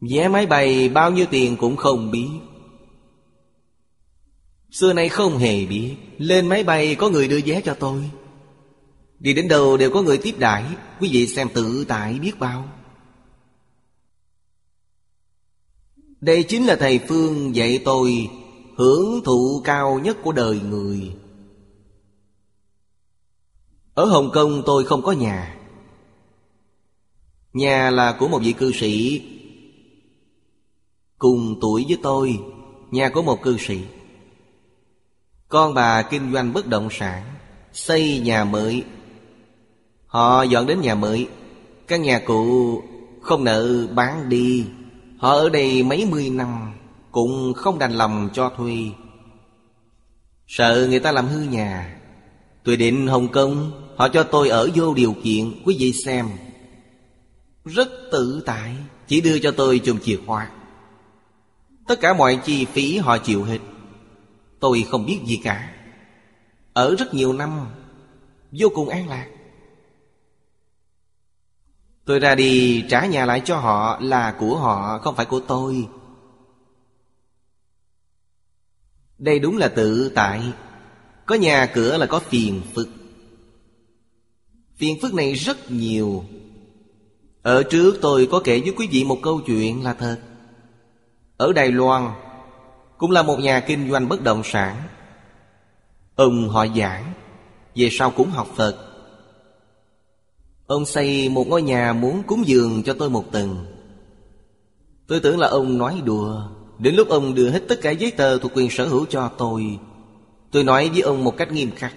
Vé máy bay bao nhiêu tiền cũng không biết. Xưa nay không hề biết, Lên máy bay có người đưa vé cho tôi. Đi đến đâu đều có người tiếp đãi, Quý vị xem tự tại biết bao. Đây chính là thầy Phương dạy tôi Hưởng thụ cao nhất của đời người. Ở Hồng Kông tôi không có nhà. Nhà là của một vị cư sĩ. Cùng tuổi với tôi, Nhà của một cư sĩ. Con bà kinh doanh bất động sản, Xây nhà mới. Họ dọn đến nhà mới Căn nhà cũ không nợ bán đi. Họ ở đây mấy mươi năm, Cũng không đành lòng cho thuê. Sợ người ta làm hư nhà. Tôi định Hồng Kông, Họ cho tôi ở vô điều kiện, Quý vị xem. Rất tự tại, Chỉ đưa cho tôi chùm chìa khóa. Tất cả mọi chi phí họ chịu hết. Tôi không biết gì cả. Ở rất nhiều năm, Vô cùng an lạc. Tôi ra đi trả nhà lại cho họ là của họ, không phải của tôi. Đây đúng là tự tại. Có nhà cửa là có phiền phức. Phiền phức này rất nhiều. Ở trước tôi có kể với quý vị một câu chuyện là thật. Ở Đài Loan Cũng là một nhà kinh doanh bất động sản. Ông họ giảng Về sau cũng học Phật. Ông xây một ngôi nhà muốn cúng dường cho tôi một tầng. Tôi tưởng là ông nói đùa. Đến lúc ông đưa hết tất cả giấy tờ thuộc quyền sở hữu cho tôi Tôi nói với ông một cách nghiêm khắc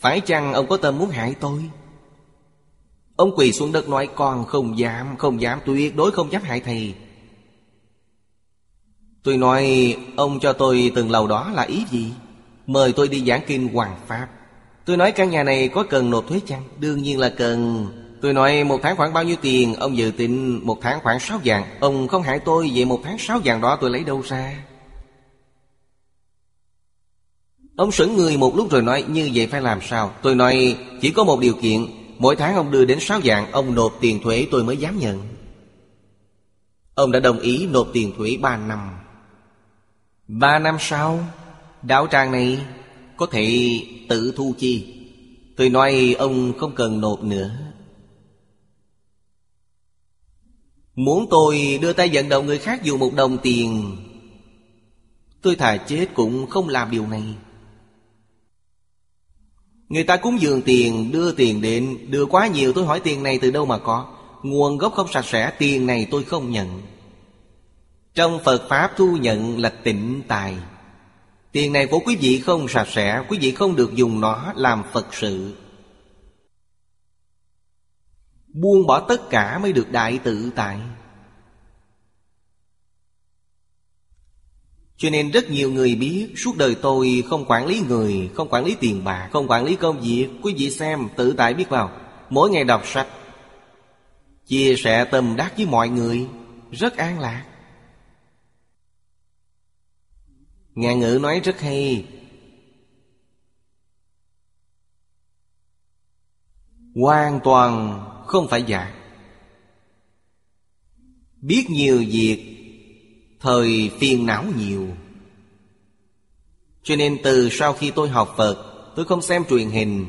Phải chăng ông có tâm muốn hại tôi? Ông quỳ xuống đất nói Con không dám, không dám, tuyệt đối không dám hại thầy. Tôi nói Ông cho tôi từng lầu đó là ý gì? Mời tôi đi giảng kinh Hoàng Pháp. Tôi nói căn nhà này có cần nộp thuế chăng? Đương nhiên là cần. Tôi nói một tháng khoảng bao nhiêu tiền? Ông dự định một tháng khoảng 6 vàng. Ông không hại tôi Vậy một tháng 6 vàng đó tôi lấy đâu ra? Ông sững người một lúc rồi nói Như vậy phải làm sao? Tôi nói chỉ có một điều kiện. Mỗi tháng ông đưa đến 6 vàng Ông nộp tiền thuế tôi mới dám nhận. Ông đã đồng ý nộp tiền thuế 3 năm. 3 năm sau Đạo tràng này có thể tự thu chi. Tôi nói ông không cần nộp nữa. Muốn tôi đưa tay vận động người khác dù một đồng tiền, Tôi thà chết cũng không làm điều này. Người ta cúng dường tiền, Đưa tiền đến, Đưa quá nhiều tôi hỏi tiền này từ đâu mà có. Nguồn gốc không sạch sẽ, Tiền này tôi không nhận. Trong Phật Pháp thu nhận là tịnh tài. Tiền này của quý vị không sạch sẽ, Quý vị không được dùng nó làm Phật sự. Buông bỏ tất cả mới được đại tự tại. Cho nên rất nhiều người biết, Suốt đời tôi không quản lý người, Không quản lý tiền bạc, Không quản lý công việc. Quý vị xem, tự tại biết vào Mỗi ngày đọc sách, Chia sẻ tâm đắc với mọi người, Rất an lạc. Nhà ngữ nói rất hay. Hoàn toàn không phải giả. Biết nhiều việc, Thời phiền não nhiều. Cho nên từ sau khi tôi học Phật, Tôi không xem truyền hình.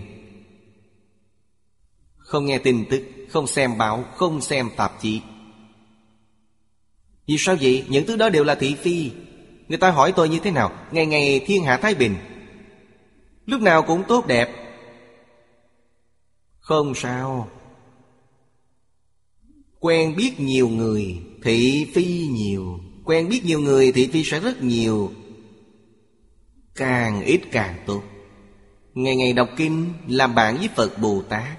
Không nghe tin tức, Không xem báo, Không xem tạp chí. Vì sao vậy? Những thứ đó đều là thị phi. Người ta hỏi tôi như thế nào? Ngày ngày thiên hạ thái bình. Lúc nào cũng tốt đẹp. Không sao. Quen biết nhiều người, Thị phi nhiều. Quen biết nhiều người, thị phi sẽ rất nhiều. Càng ít càng tốt. Ngày ngày đọc kinh, Làm bạn với Phật Bồ Tát.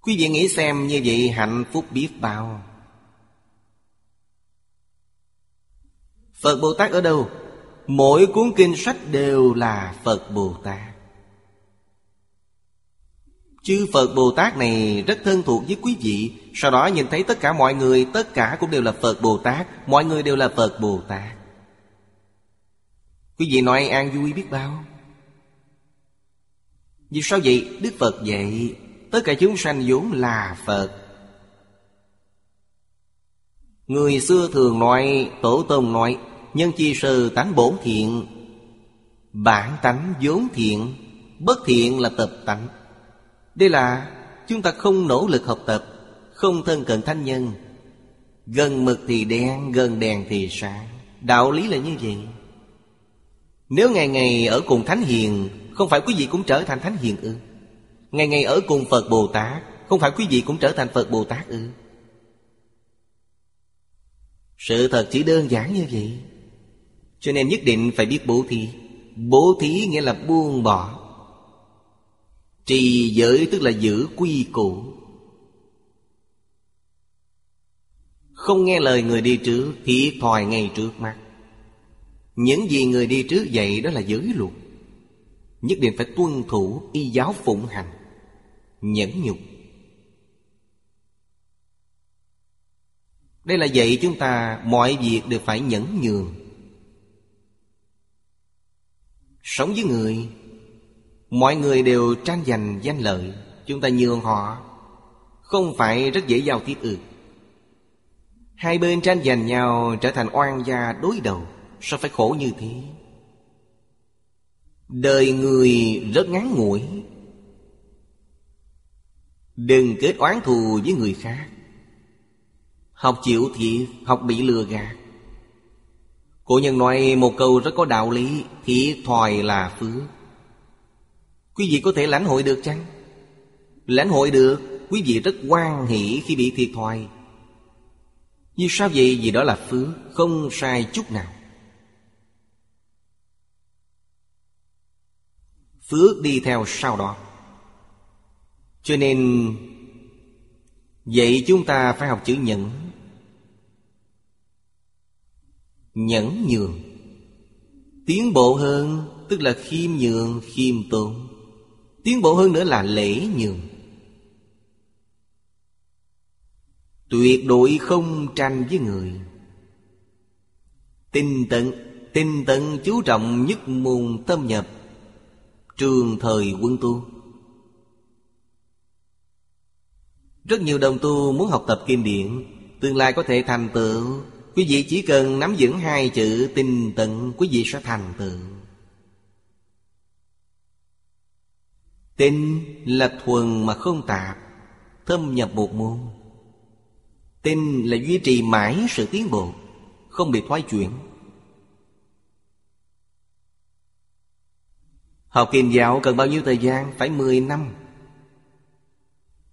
Quý vị nghĩ xem như vậy hạnh phúc biết bao. Phật Bồ Tát ở đâu? Mỗi cuốn kinh sách đều là Phật Bồ Tát. Chư Phật Bồ Tát này rất thân thuộc với quý vị. Sau đó nhìn thấy tất cả mọi người, Tất cả cũng đều là Phật Bồ Tát. Mọi người đều là Phật Bồ Tát. Quý vị nói an vui biết bao? Vì sao vậy? Đức Phật dạy, Tất cả chúng sanh vốn là Phật. Người xưa thường nói, Tổ tông nói Nhân chi sư tánh bổn thiện, Bản tánh vốn thiện, Bất thiện là tập tánh. Đây là chúng ta không nỗ lực học tập, Không thân cận thanh nhân. Gần mực thì đen, Gần đèn thì sáng. Đạo lý là như vậy. Nếu ngày ngày ở cùng Thánh Hiền, Không phải quý vị cũng trở thành Thánh Hiền ư? Ngày ngày ở cùng Phật Bồ Tát, Không phải quý vị cũng trở thành Phật Bồ Tát ư? Sự thật chỉ đơn giản như vậy. Cho nên nhất định phải biết bố thí. Bố thí nghĩa là buông bỏ. Trì giới tức là giữ quy củ. Không nghe lời người đi trước Thì thòi ngay trước mắt. Những gì người đi trước dạy đó là giới luật. Nhất định phải tuân thủ y giáo phụng hành. Nhẫn nhục. Đây là dạy chúng ta mọi việc đều phải nhẫn nhường. Sống với người. Mọi người đều tranh giành danh lợi Chúng ta nhường họ. Không phải rất dễ giao tiếp ư. Hai bên tranh giành nhau trở thành oan gia đối đầu Sao phải khổ như thế? Đời người rất ngắn ngủi. Đừng kết oán thù với người khác. Học chịu thiệt, học bị lừa gạt. Cổ nhân nói một câu rất có đạo lý, thì thòi là phước Quý vị có thể lãnh hội được chăng? Lãnh hội được, Quý vị rất quan hỷ khi bị thiệt thòi. Vì sao vậy? Vì đó là phước Không sai chút nào. Phước đi theo sau đó. Cho nên, Vậy chúng ta phải học chữ nhẫn Nhẫn nhường. Tiến bộ hơn Tức là khiêm nhường, khiêm tốn. Tiến bộ hơn nữa là lễ nhường. Tuyệt đối không tranh với người. Tinh tận Tinh tận chú trọng nhất môn tâm nhập Trường thời quân tu. Rất nhiều đồng tu muốn học tập kinh điển Tương lai có thể thành tựu Quý vị chỉ cần nắm vững hai chữ tinh tận, Quý vị sẽ thành tựu. Tinh là thuần mà không tạp, Thâm nhập một môn. Tinh là duy trì mãi sự tiến bộ, Không bị thoái chuyển. Học kinh giáo cần bao nhiêu thời gian? Phải 10 năm.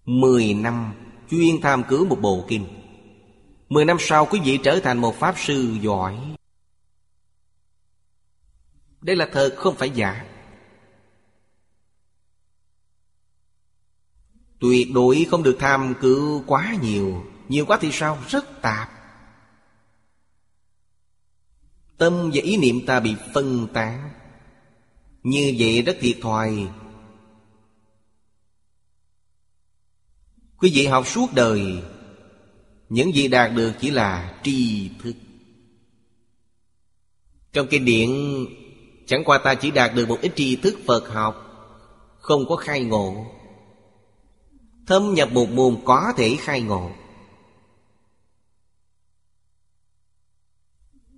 10 năm chuyên tham cứu một bộ kinh. Mười năm sau quý vị trở thành một Pháp sư giỏi. Đây là thật, không phải giả. Tuyệt đối không được tham cứu quá nhiều. Nhiều quá thì sao? Rất tạp. Tâm và ý niệm ta bị phân tán. Như vậy rất thiệt thòi. Quý vị học suốt đời những gì đạt được chỉ là tri thức. Trong kinh điển, Chẳng qua ta chỉ đạt được một ít tri thức Phật học, Không có khai ngộ. Thâm nhập một môn có thể khai ngộ.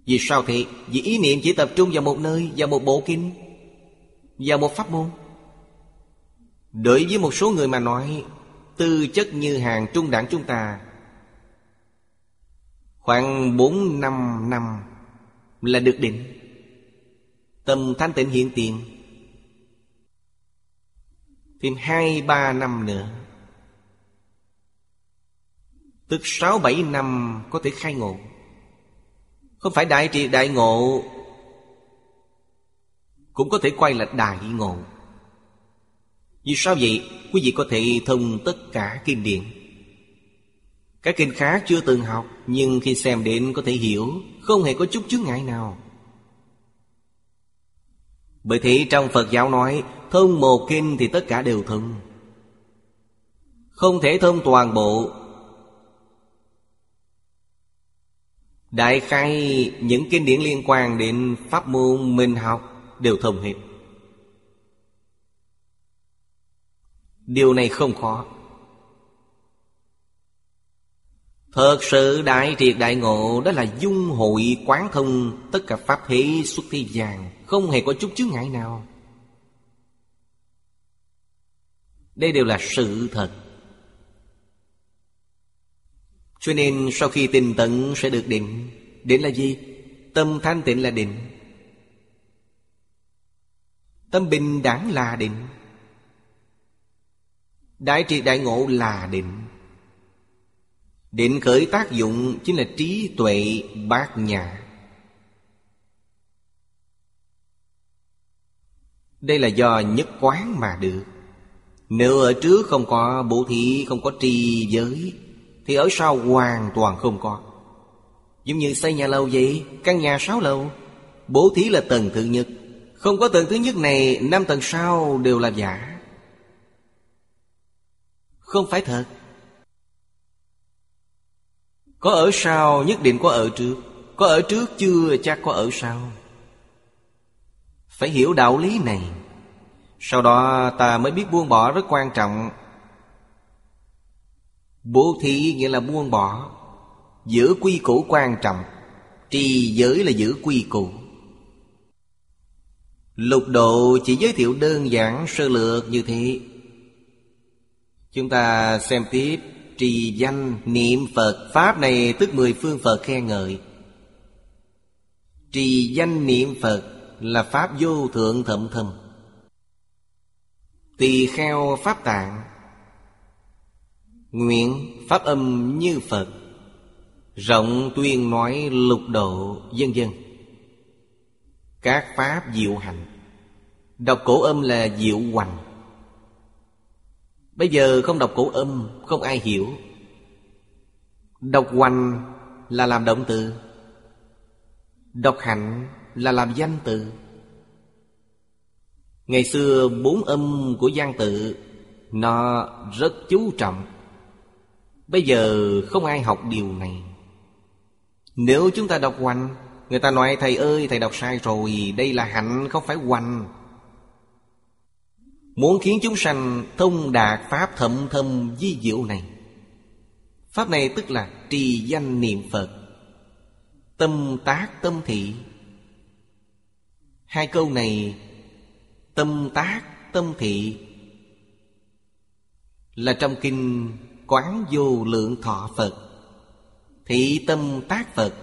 Vì sao thế? Vì ý niệm chỉ tập trung vào một nơi, Vào một bộ kinh, Vào một pháp môn. Đối với một số người mà nói, Tư chất như hàng trung đẳng chúng ta Khoảng 4 năm năm là được định. Tâm thanh tịnh hiện tiền. Thêm hai ba năm nữa. Tức sáu bảy năm có thể khai ngộ. Không phải đại trị đại ngộ, Cũng có thể quay lại đại ngộ. Vì sao vậy? Quý vị có thể thông tất cả kinh điển. Các kinh khác chưa từng học, Nhưng khi xem đến có thể hiểu, Không hề có chút chướng ngại nào Bởi thế trong Phật giáo nói, Thông một kinh thì tất cả đều thông Không thể thông toàn bộ Đại khai, những kinh điển liên quan đến pháp môn mình học đều thông hết. Điều này không khó. Thật sự đại triệt đại ngộ đó là dung hội quán thông tất cả pháp thế xuất thế gian, không hề có chút chướng ngại nào. Đây đều là sự thật. Cho nên sau khi tình tận sẽ được định Định là gì? Tâm thanh tịnh là định Tâm bình đẳng là định Đại triệt đại ngộ là định Định khởi tác dụng chính là trí tuệ bát nhã. Đây là do nhất quán mà được. Nếu ở trước không có bố thí, không có trì giới thì ở sau hoàn toàn không có. Giống như xây nhà lâu vậy Căn nhà sáu lầu Bố thí là tầng thứ nhất. Không có tầng thứ nhất này Năm tầng sau đều là giả. Không phải thật. Có ở sau, nhất định có ở trước. Có ở trước chưa, chắc có ở sau. Phải hiểu đạo lý này. Sau đó ta mới biết buông bỏ rất quan trọng. Bố thí nghĩa là buông bỏ. Giữ quy củ quan trọng. Trì giới là giữ quy củ. Lục độ chỉ giới thiệu đơn giản, sơ lược như thế. Chúng ta xem tiếp. Trì danh niệm Phật Pháp này tức mười phương Phật khen ngợi. Trì danh niệm Phật Là Pháp vô thượng thậm thâm Tỳ kheo Pháp tạng, Nguyện Pháp âm như Phật, Rộng tuyên nói lục độ dân dân Các Pháp diệu hành, Đọc cổ âm là diệu hoành. Bây giờ không đọc cổ âm, Không ai hiểu. Đọc hoành là làm động từ. Đọc hạnh là làm danh từ. Ngày xưa bốn âm của gian tự, Nó rất chú trọng. Bây giờ không ai học điều này. Nếu chúng ta đọc hoành, Người ta nói, thầy ơi, thầy đọc sai rồi, Đây là hạnh, không phải hoành. Muốn khiến chúng sanh thông đạt Pháp thậm thâm di diệu này. Pháp này tức là trì danh niệm Phật. Tâm tác tâm thị. Hai câu này, Tâm tác tâm thị, Là trong kinh quán vô lượng thọ Phật. Thị tâm tác Phật,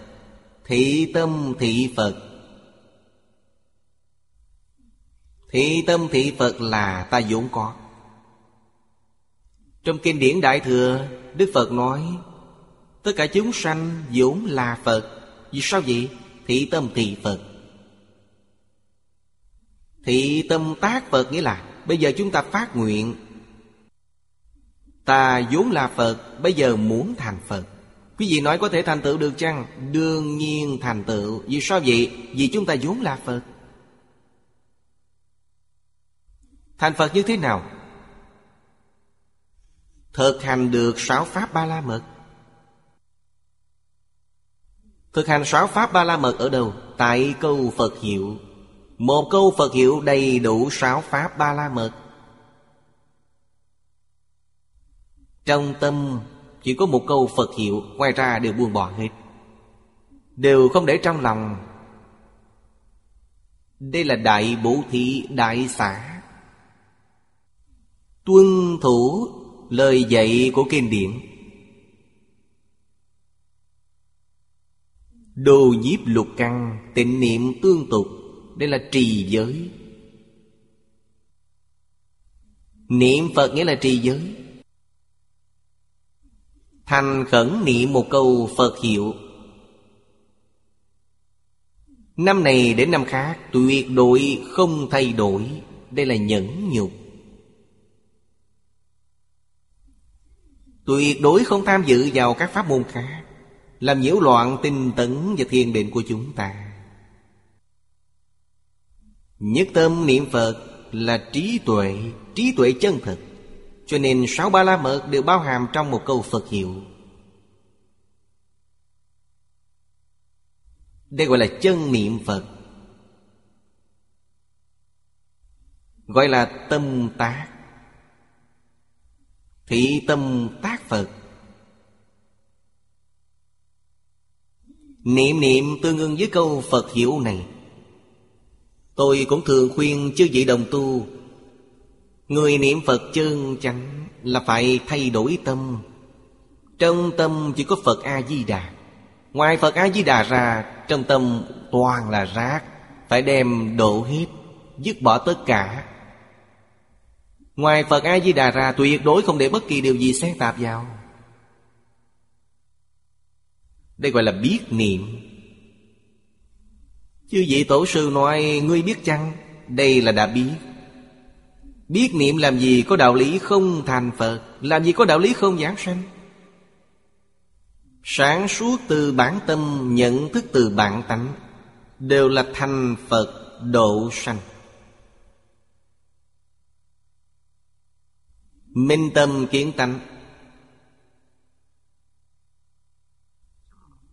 Thị tâm thị Phật. Thị tâm thị Phật là ta vốn có Trong kinh điển Đại Thừa, Đức Phật nói, Tất cả chúng sanh vốn là Phật, Vì sao vậy? Thị tâm thị Phật Thị tâm tác Phật nghĩa là, Bây giờ chúng ta phát nguyện, Ta vốn là Phật, Bây giờ muốn thành Phật Quý vị nói có thể thành tựu được chăng? Đương nhiên thành tựu Vì sao vậy? Vì chúng ta vốn là Phật Thành Phật như thế nào? Thực hành được sáu Pháp Ba La Mật. Thực hành sáu Pháp Ba La Mật ở đâu? Tại câu Phật hiệu. Một câu Phật hiệu đầy đủ sáu Pháp Ba La Mật. Trong tâm chỉ có một câu Phật hiệu Ngoài ra đều buông bỏ hết. Đều không để trong lòng. Đây là đại bố thí đại xã Tuân thủ lời dạy của kinh điển. Đồ nhiếp lục căn Tịnh niệm tương tục, Đây là trì giới. Niệm Phật nghĩa là trì giới. Thành khẩn niệm một câu Phật hiệu. Năm này đến năm khác, Tuyệt đối không thay đổi. Đây là nhẫn nhục. Tuyệt đối không tham dự vào các pháp môn khác, Làm nhiễu loạn tinh tấn và thiền định của chúng ta. Nhất tâm niệm Phật là trí tuệ Trí tuệ chân thực, Cho nên sáu ba la mật đều bao hàm trong một câu Phật hiệu. Đây gọi là chân niệm Phật, Gọi là tâm tác. Thị tâm tác Phật. Niệm niệm tương ưng với câu Phật hiểu này, Tôi cũng thường khuyên chư vị đồng tu, Người niệm Phật chân chắn Là phải thay đổi tâm. Trong tâm chỉ có Phật A-di-đà. Ngoài Phật A-di-đà ra, Trong tâm toàn là rác, Phải đem độ hết Dứt bỏ tất cả. Ngoài Phật A-di-đà ra Tuyệt đối không để bất kỳ điều gì xen tạp vào. Đây gọi là biết niệm. Chư vị tổ sư nói, Ngươi biết chăng? Đây là đã biết. Biết niệm làm gì có đạo lý không thành Phật, Làm gì có đạo lý không giảng sanh. Sáng suốt từ bản tâm, Nhận thức từ bản tánh, Đều là thành Phật độ sanh. Minh tâm kiến tánh.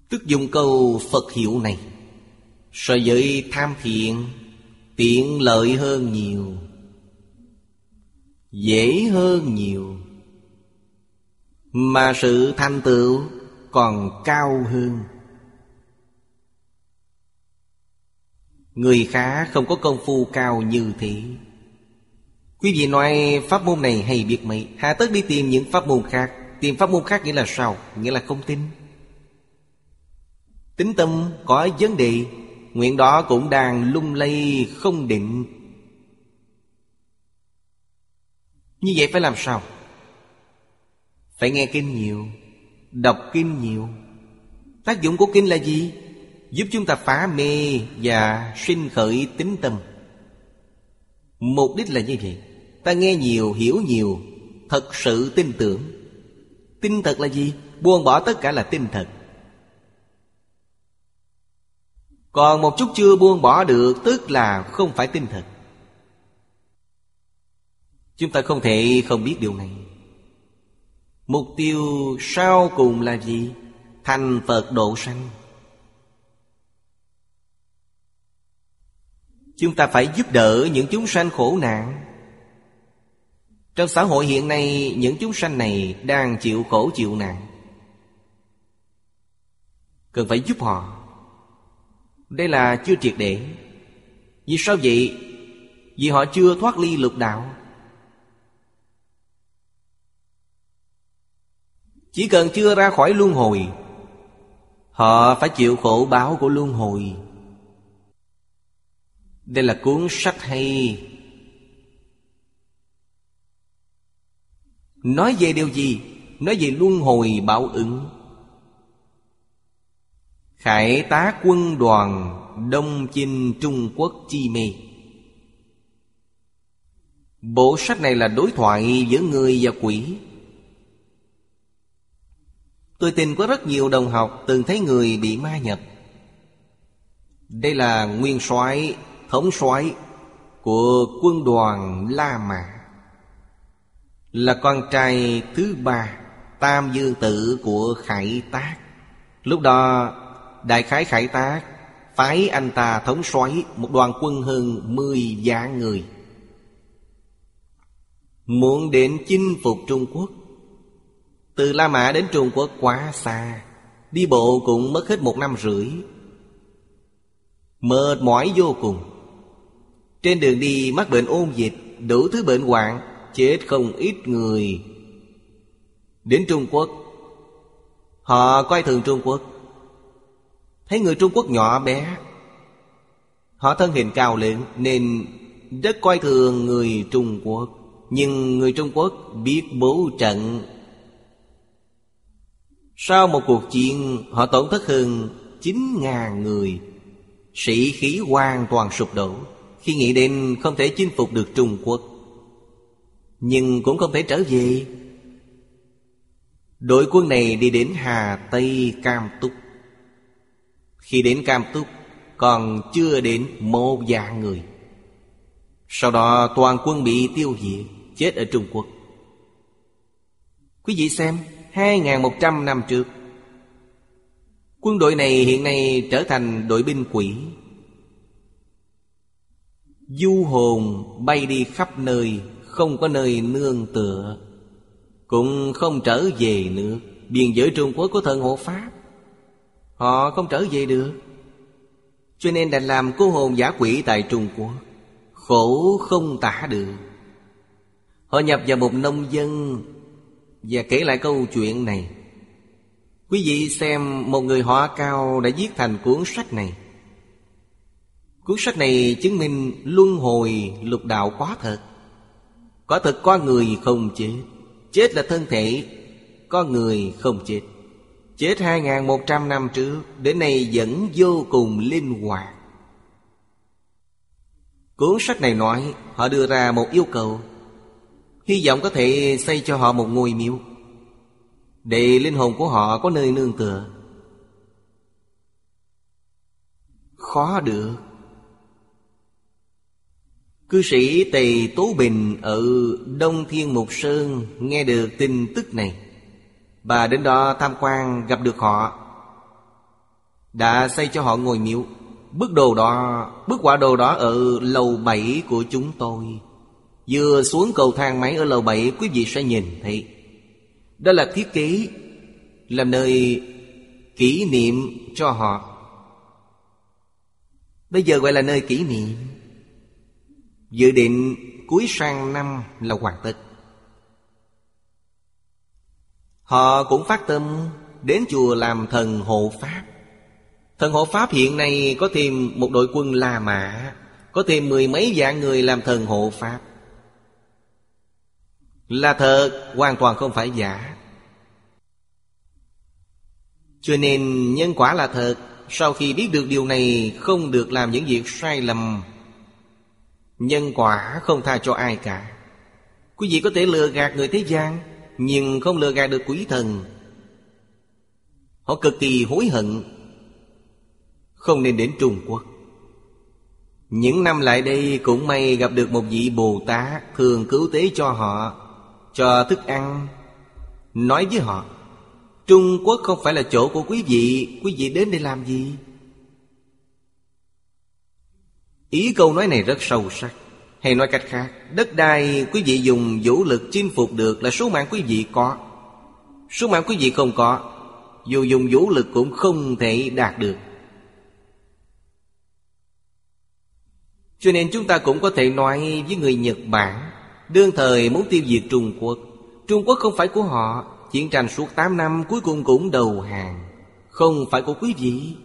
Tức dùng câu Phật hiệu này So với tham thiện, Tiện lợi hơn nhiều, Dễ hơn nhiều. Mà sự thành tựu còn cao hơn. Người khác không có công phu cao như thế. Quý vị nói pháp môn này hay biết mấy? Hạ tất đi tìm những pháp môn khác. Tìm pháp môn khác nghĩa là sao? Nghĩa là không tin. Tính tâm có vấn đề, Nguyện đó cũng đang lung lay không định. Như vậy phải làm sao? Phải nghe kinh nhiều, Đọc kinh nhiều. Tác dụng của kinh là gì? Giúp chúng ta phá mê và sinh khởi tính tâm. Mục đích là như vậy. Ta nghe nhiều, hiểu nhiều Thật sự tin tưởng. Tin thật là gì? Buông bỏ tất cả là tin thật. Còn một chút chưa buông bỏ được Tức là không phải tin thật. Chúng ta không thể không biết điều này. Mục tiêu sau cùng là gì? Thành Phật độ sanh. Chúng ta phải giúp đỡ những chúng sanh khổ nạn. Trong xã hội hiện nay, Những chúng sanh này đang chịu khổ chịu nạn. Cần phải giúp họ. Đây là chưa triệt để. Vì sao vậy? Vì họ chưa thoát ly lục đạo. Chỉ cần chưa ra khỏi luân hồi, Họ phải chịu khổ báo của luân hồi. Đây là cuốn sách hay. Nói về điều gì? Nói về luân hồi báo ứng. Khải tá quân đoàn Đông chinh Trung Quốc chi mê. Bộ sách này là đối thoại giữa người và quỷ. Tôi tin có rất nhiều đồng học từng thấy người bị ma nhập. Đây là nguyên soái, thống soái của quân đoàn La Mã. Là con trai thứ ba Tam Dương Tự của Khải Tác. Lúc đó, Đại khái Khải Tác Phái anh ta thống soái Một đoàn quân hơn mười vạn người. Muốn đến chinh phục Trung Quốc, từ La Mã đến Trung Quốc quá xa, Đi bộ cũng mất hết một năm rưỡi. Mệt mỏi vô cùng. Trên đường đi mắc bệnh ôn dịch, Đủ thứ bệnh hoạn Chết không ít người. Đến Trung Quốc, Họ coi thường Trung Quốc. Thấy người Trung Quốc nhỏ bé, Họ thân hình cao lớn Nên rất coi thường người Trung Quốc. Nhưng người Trung Quốc biết bố trận. Sau một cuộc chiến, Họ tổn thất hơn 9.000 người. Sĩ khí hoàn toàn sụp đổ Khi nghĩ đến không thể chinh phục được Trung Quốc. Nhưng cũng không thể trở về. Đội quân này đi đến Hà Tây Cam Túc. Khi đến Cam Túc, Còn chưa đến một vạn người. Sau đó, toàn quân bị tiêu diệt, Chết ở Trung Quốc. Quý vị xem 2.100 năm trước, Quân đội này hiện nay trở thành đội binh quỷ. Du hồn bay đi khắp nơi không có nơi nương tựa, Cũng không trở về nữa. Biên giới Trung Quốc có thần hộ Pháp, Họ không trở về được. Cho nên đành làm cô hồn giả quỷ tại Trung Quốc, Khổ không tả được. Họ nhập vào một nông dân, Và kể lại câu chuyện này. Quý vị xem, một người họ cao đã viết thành cuốn sách này. Cuốn sách này chứng minh luân hồi lục đạo quá thật. Có thật có người không chết. Chết là thân thể, Có người không chết. Chết 2.100 năm trước, Đến nay vẫn vô cùng linh hoạt. Cuốn sách này nói, Họ đưa ra một yêu cầu. Hy vọng có thể xây cho họ một ngôi miếu. Để linh hồn của họ có nơi nương tựa. Khó được. Cư sĩ Tề Tố Bình ở Đông Thiên Mục Sơn nghe được tin tức này. Bà đến đó tham quan gặp được họ. Đã xây cho họ ngồi miếu. Bức đồ đó, bức quả đồ đó ở lầu 7 của chúng tôi. Vừa xuống cầu thang máy ở lầu 7 quý vị sẽ nhìn thấy. Đó là thiết kế làm nơi kỷ niệm cho họ. Bây giờ gọi là nơi kỷ niệm. Dự định cuối sang năm là hoàn tất Họ cũng phát tâm đến chùa làm thần hộ Pháp. Thần hộ Pháp hiện nay có thêm một đội quân La Mã Có thêm mười mấy vạn người làm thần hộ Pháp. Là thật, hoàn toàn không phải giả. Cho nên nhân quả là thật Sau khi biết được điều này Không được làm những việc sai lầm Nhân quả không tha cho ai cả. Quý vị có thể lừa gạt người thế gian, Nhưng không lừa gạt được quý thần. Họ cực kỳ hối hận, Không nên đến Trung Quốc. Những năm lại đây cũng may gặp được một vị Bồ Tát Thường cứu tế cho họ, Cho thức ăn. Nói với họ, Trung Quốc không phải là chỗ của quý vị Quý vị đến để làm gì? Ý câu nói này rất sâu sắc. Hay nói cách khác, Đất đai quý vị dùng vũ lực chinh phục được Là số mạng quý vị có. Số mạng quý vị không có, Dù dùng vũ lực cũng không thể đạt được. Cho nên chúng ta cũng có thể nói với người Nhật Bản, Đương thời muốn tiêu diệt Trung Quốc Trung Quốc không phải của họ, Chiến tranh suốt 8 năm cuối cùng cũng đầu hàng. Không phải của quý vị.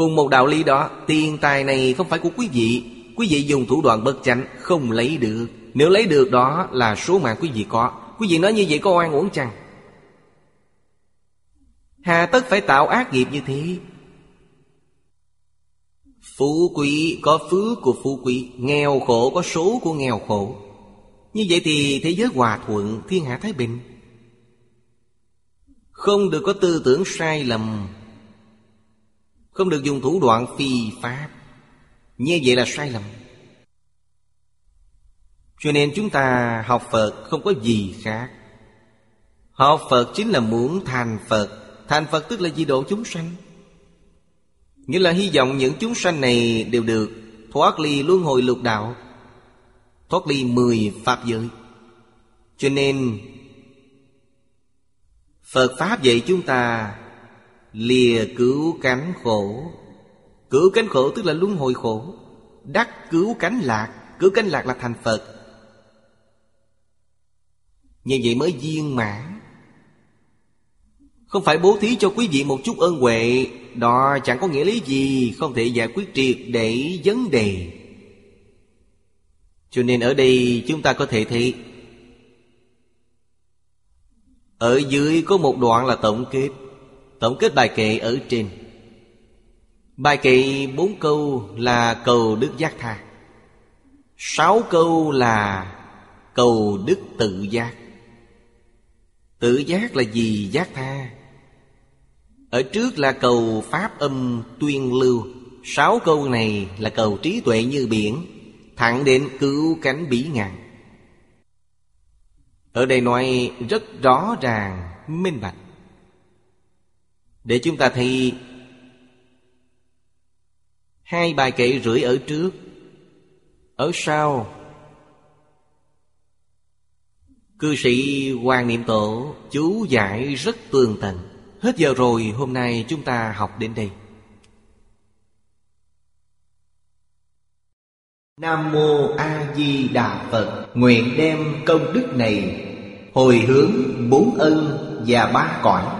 Cùng một đạo lý đó, Tiền tài này không phải của quý vị. Quý vị dùng thủ đoạn bất chánh, Không lấy được. Nếu lấy được đó là số mạng quý vị có. Quý vị nói như vậy có oan uổng chăng? Hà tất phải tạo ác nghiệp như thế. Phú quý có phước của phú quý, Nghèo khổ có số của nghèo khổ. Như vậy thì thế giới hòa thuận, Thiên hạ Thái Bình. Không được có tư tưởng sai lầm không được dùng thủ đoạn phi pháp. Như vậy là sai lầm. Cho nên chúng ta học Phật không có gì khác. Học Phật chính là muốn thành Phật. Thành Phật tức là gì độ chúng sanh. Nghĩa là hy vọng những chúng sanh này đều được Thoát ly luân hồi lục đạo, Thoát ly mười Pháp giới. Cho nên Phật Pháp dạy chúng ta Lìa cứu cánh khổ. Cứu cánh khổ tức là luân hồi khổ. Đắc cứu cánh lạc. Cứu cánh lạc là thành Phật. Như vậy mới viên mãn. Không phải bố thí cho quý vị một chút ơn huệ. Đó chẳng có nghĩa lý gì. Không thể giải quyết triệt để vấn đề. Cho nên ở đây chúng ta có thể thấy, Ở dưới có một đoạn là tổng kết. Tổng kết bài kệ ở trên. Bài kệ bốn câu là cầu đức giác tha. Sáu câu là cầu đức tự giác. Tự giác là gì giác tha? Ở trước là cầu pháp âm tuyên lưu. Sáu câu này là cầu trí tuệ như biển Thẳng đến cứu cánh bỉ ngàn Ở đây nói rất rõ ràng, minh bạch. Để chúng ta thấy Hai bài kệ rưỡi ở trước. Ở sau, Cư sĩ Hoàng Niệm Tổ, chú giải rất tường tận. Hết giờ rồi, hôm nay chúng ta học đến đây. Nam Mô A Di Đà Phật, Nguyện đem công đức này Hồi hướng bốn ân và ba cõi.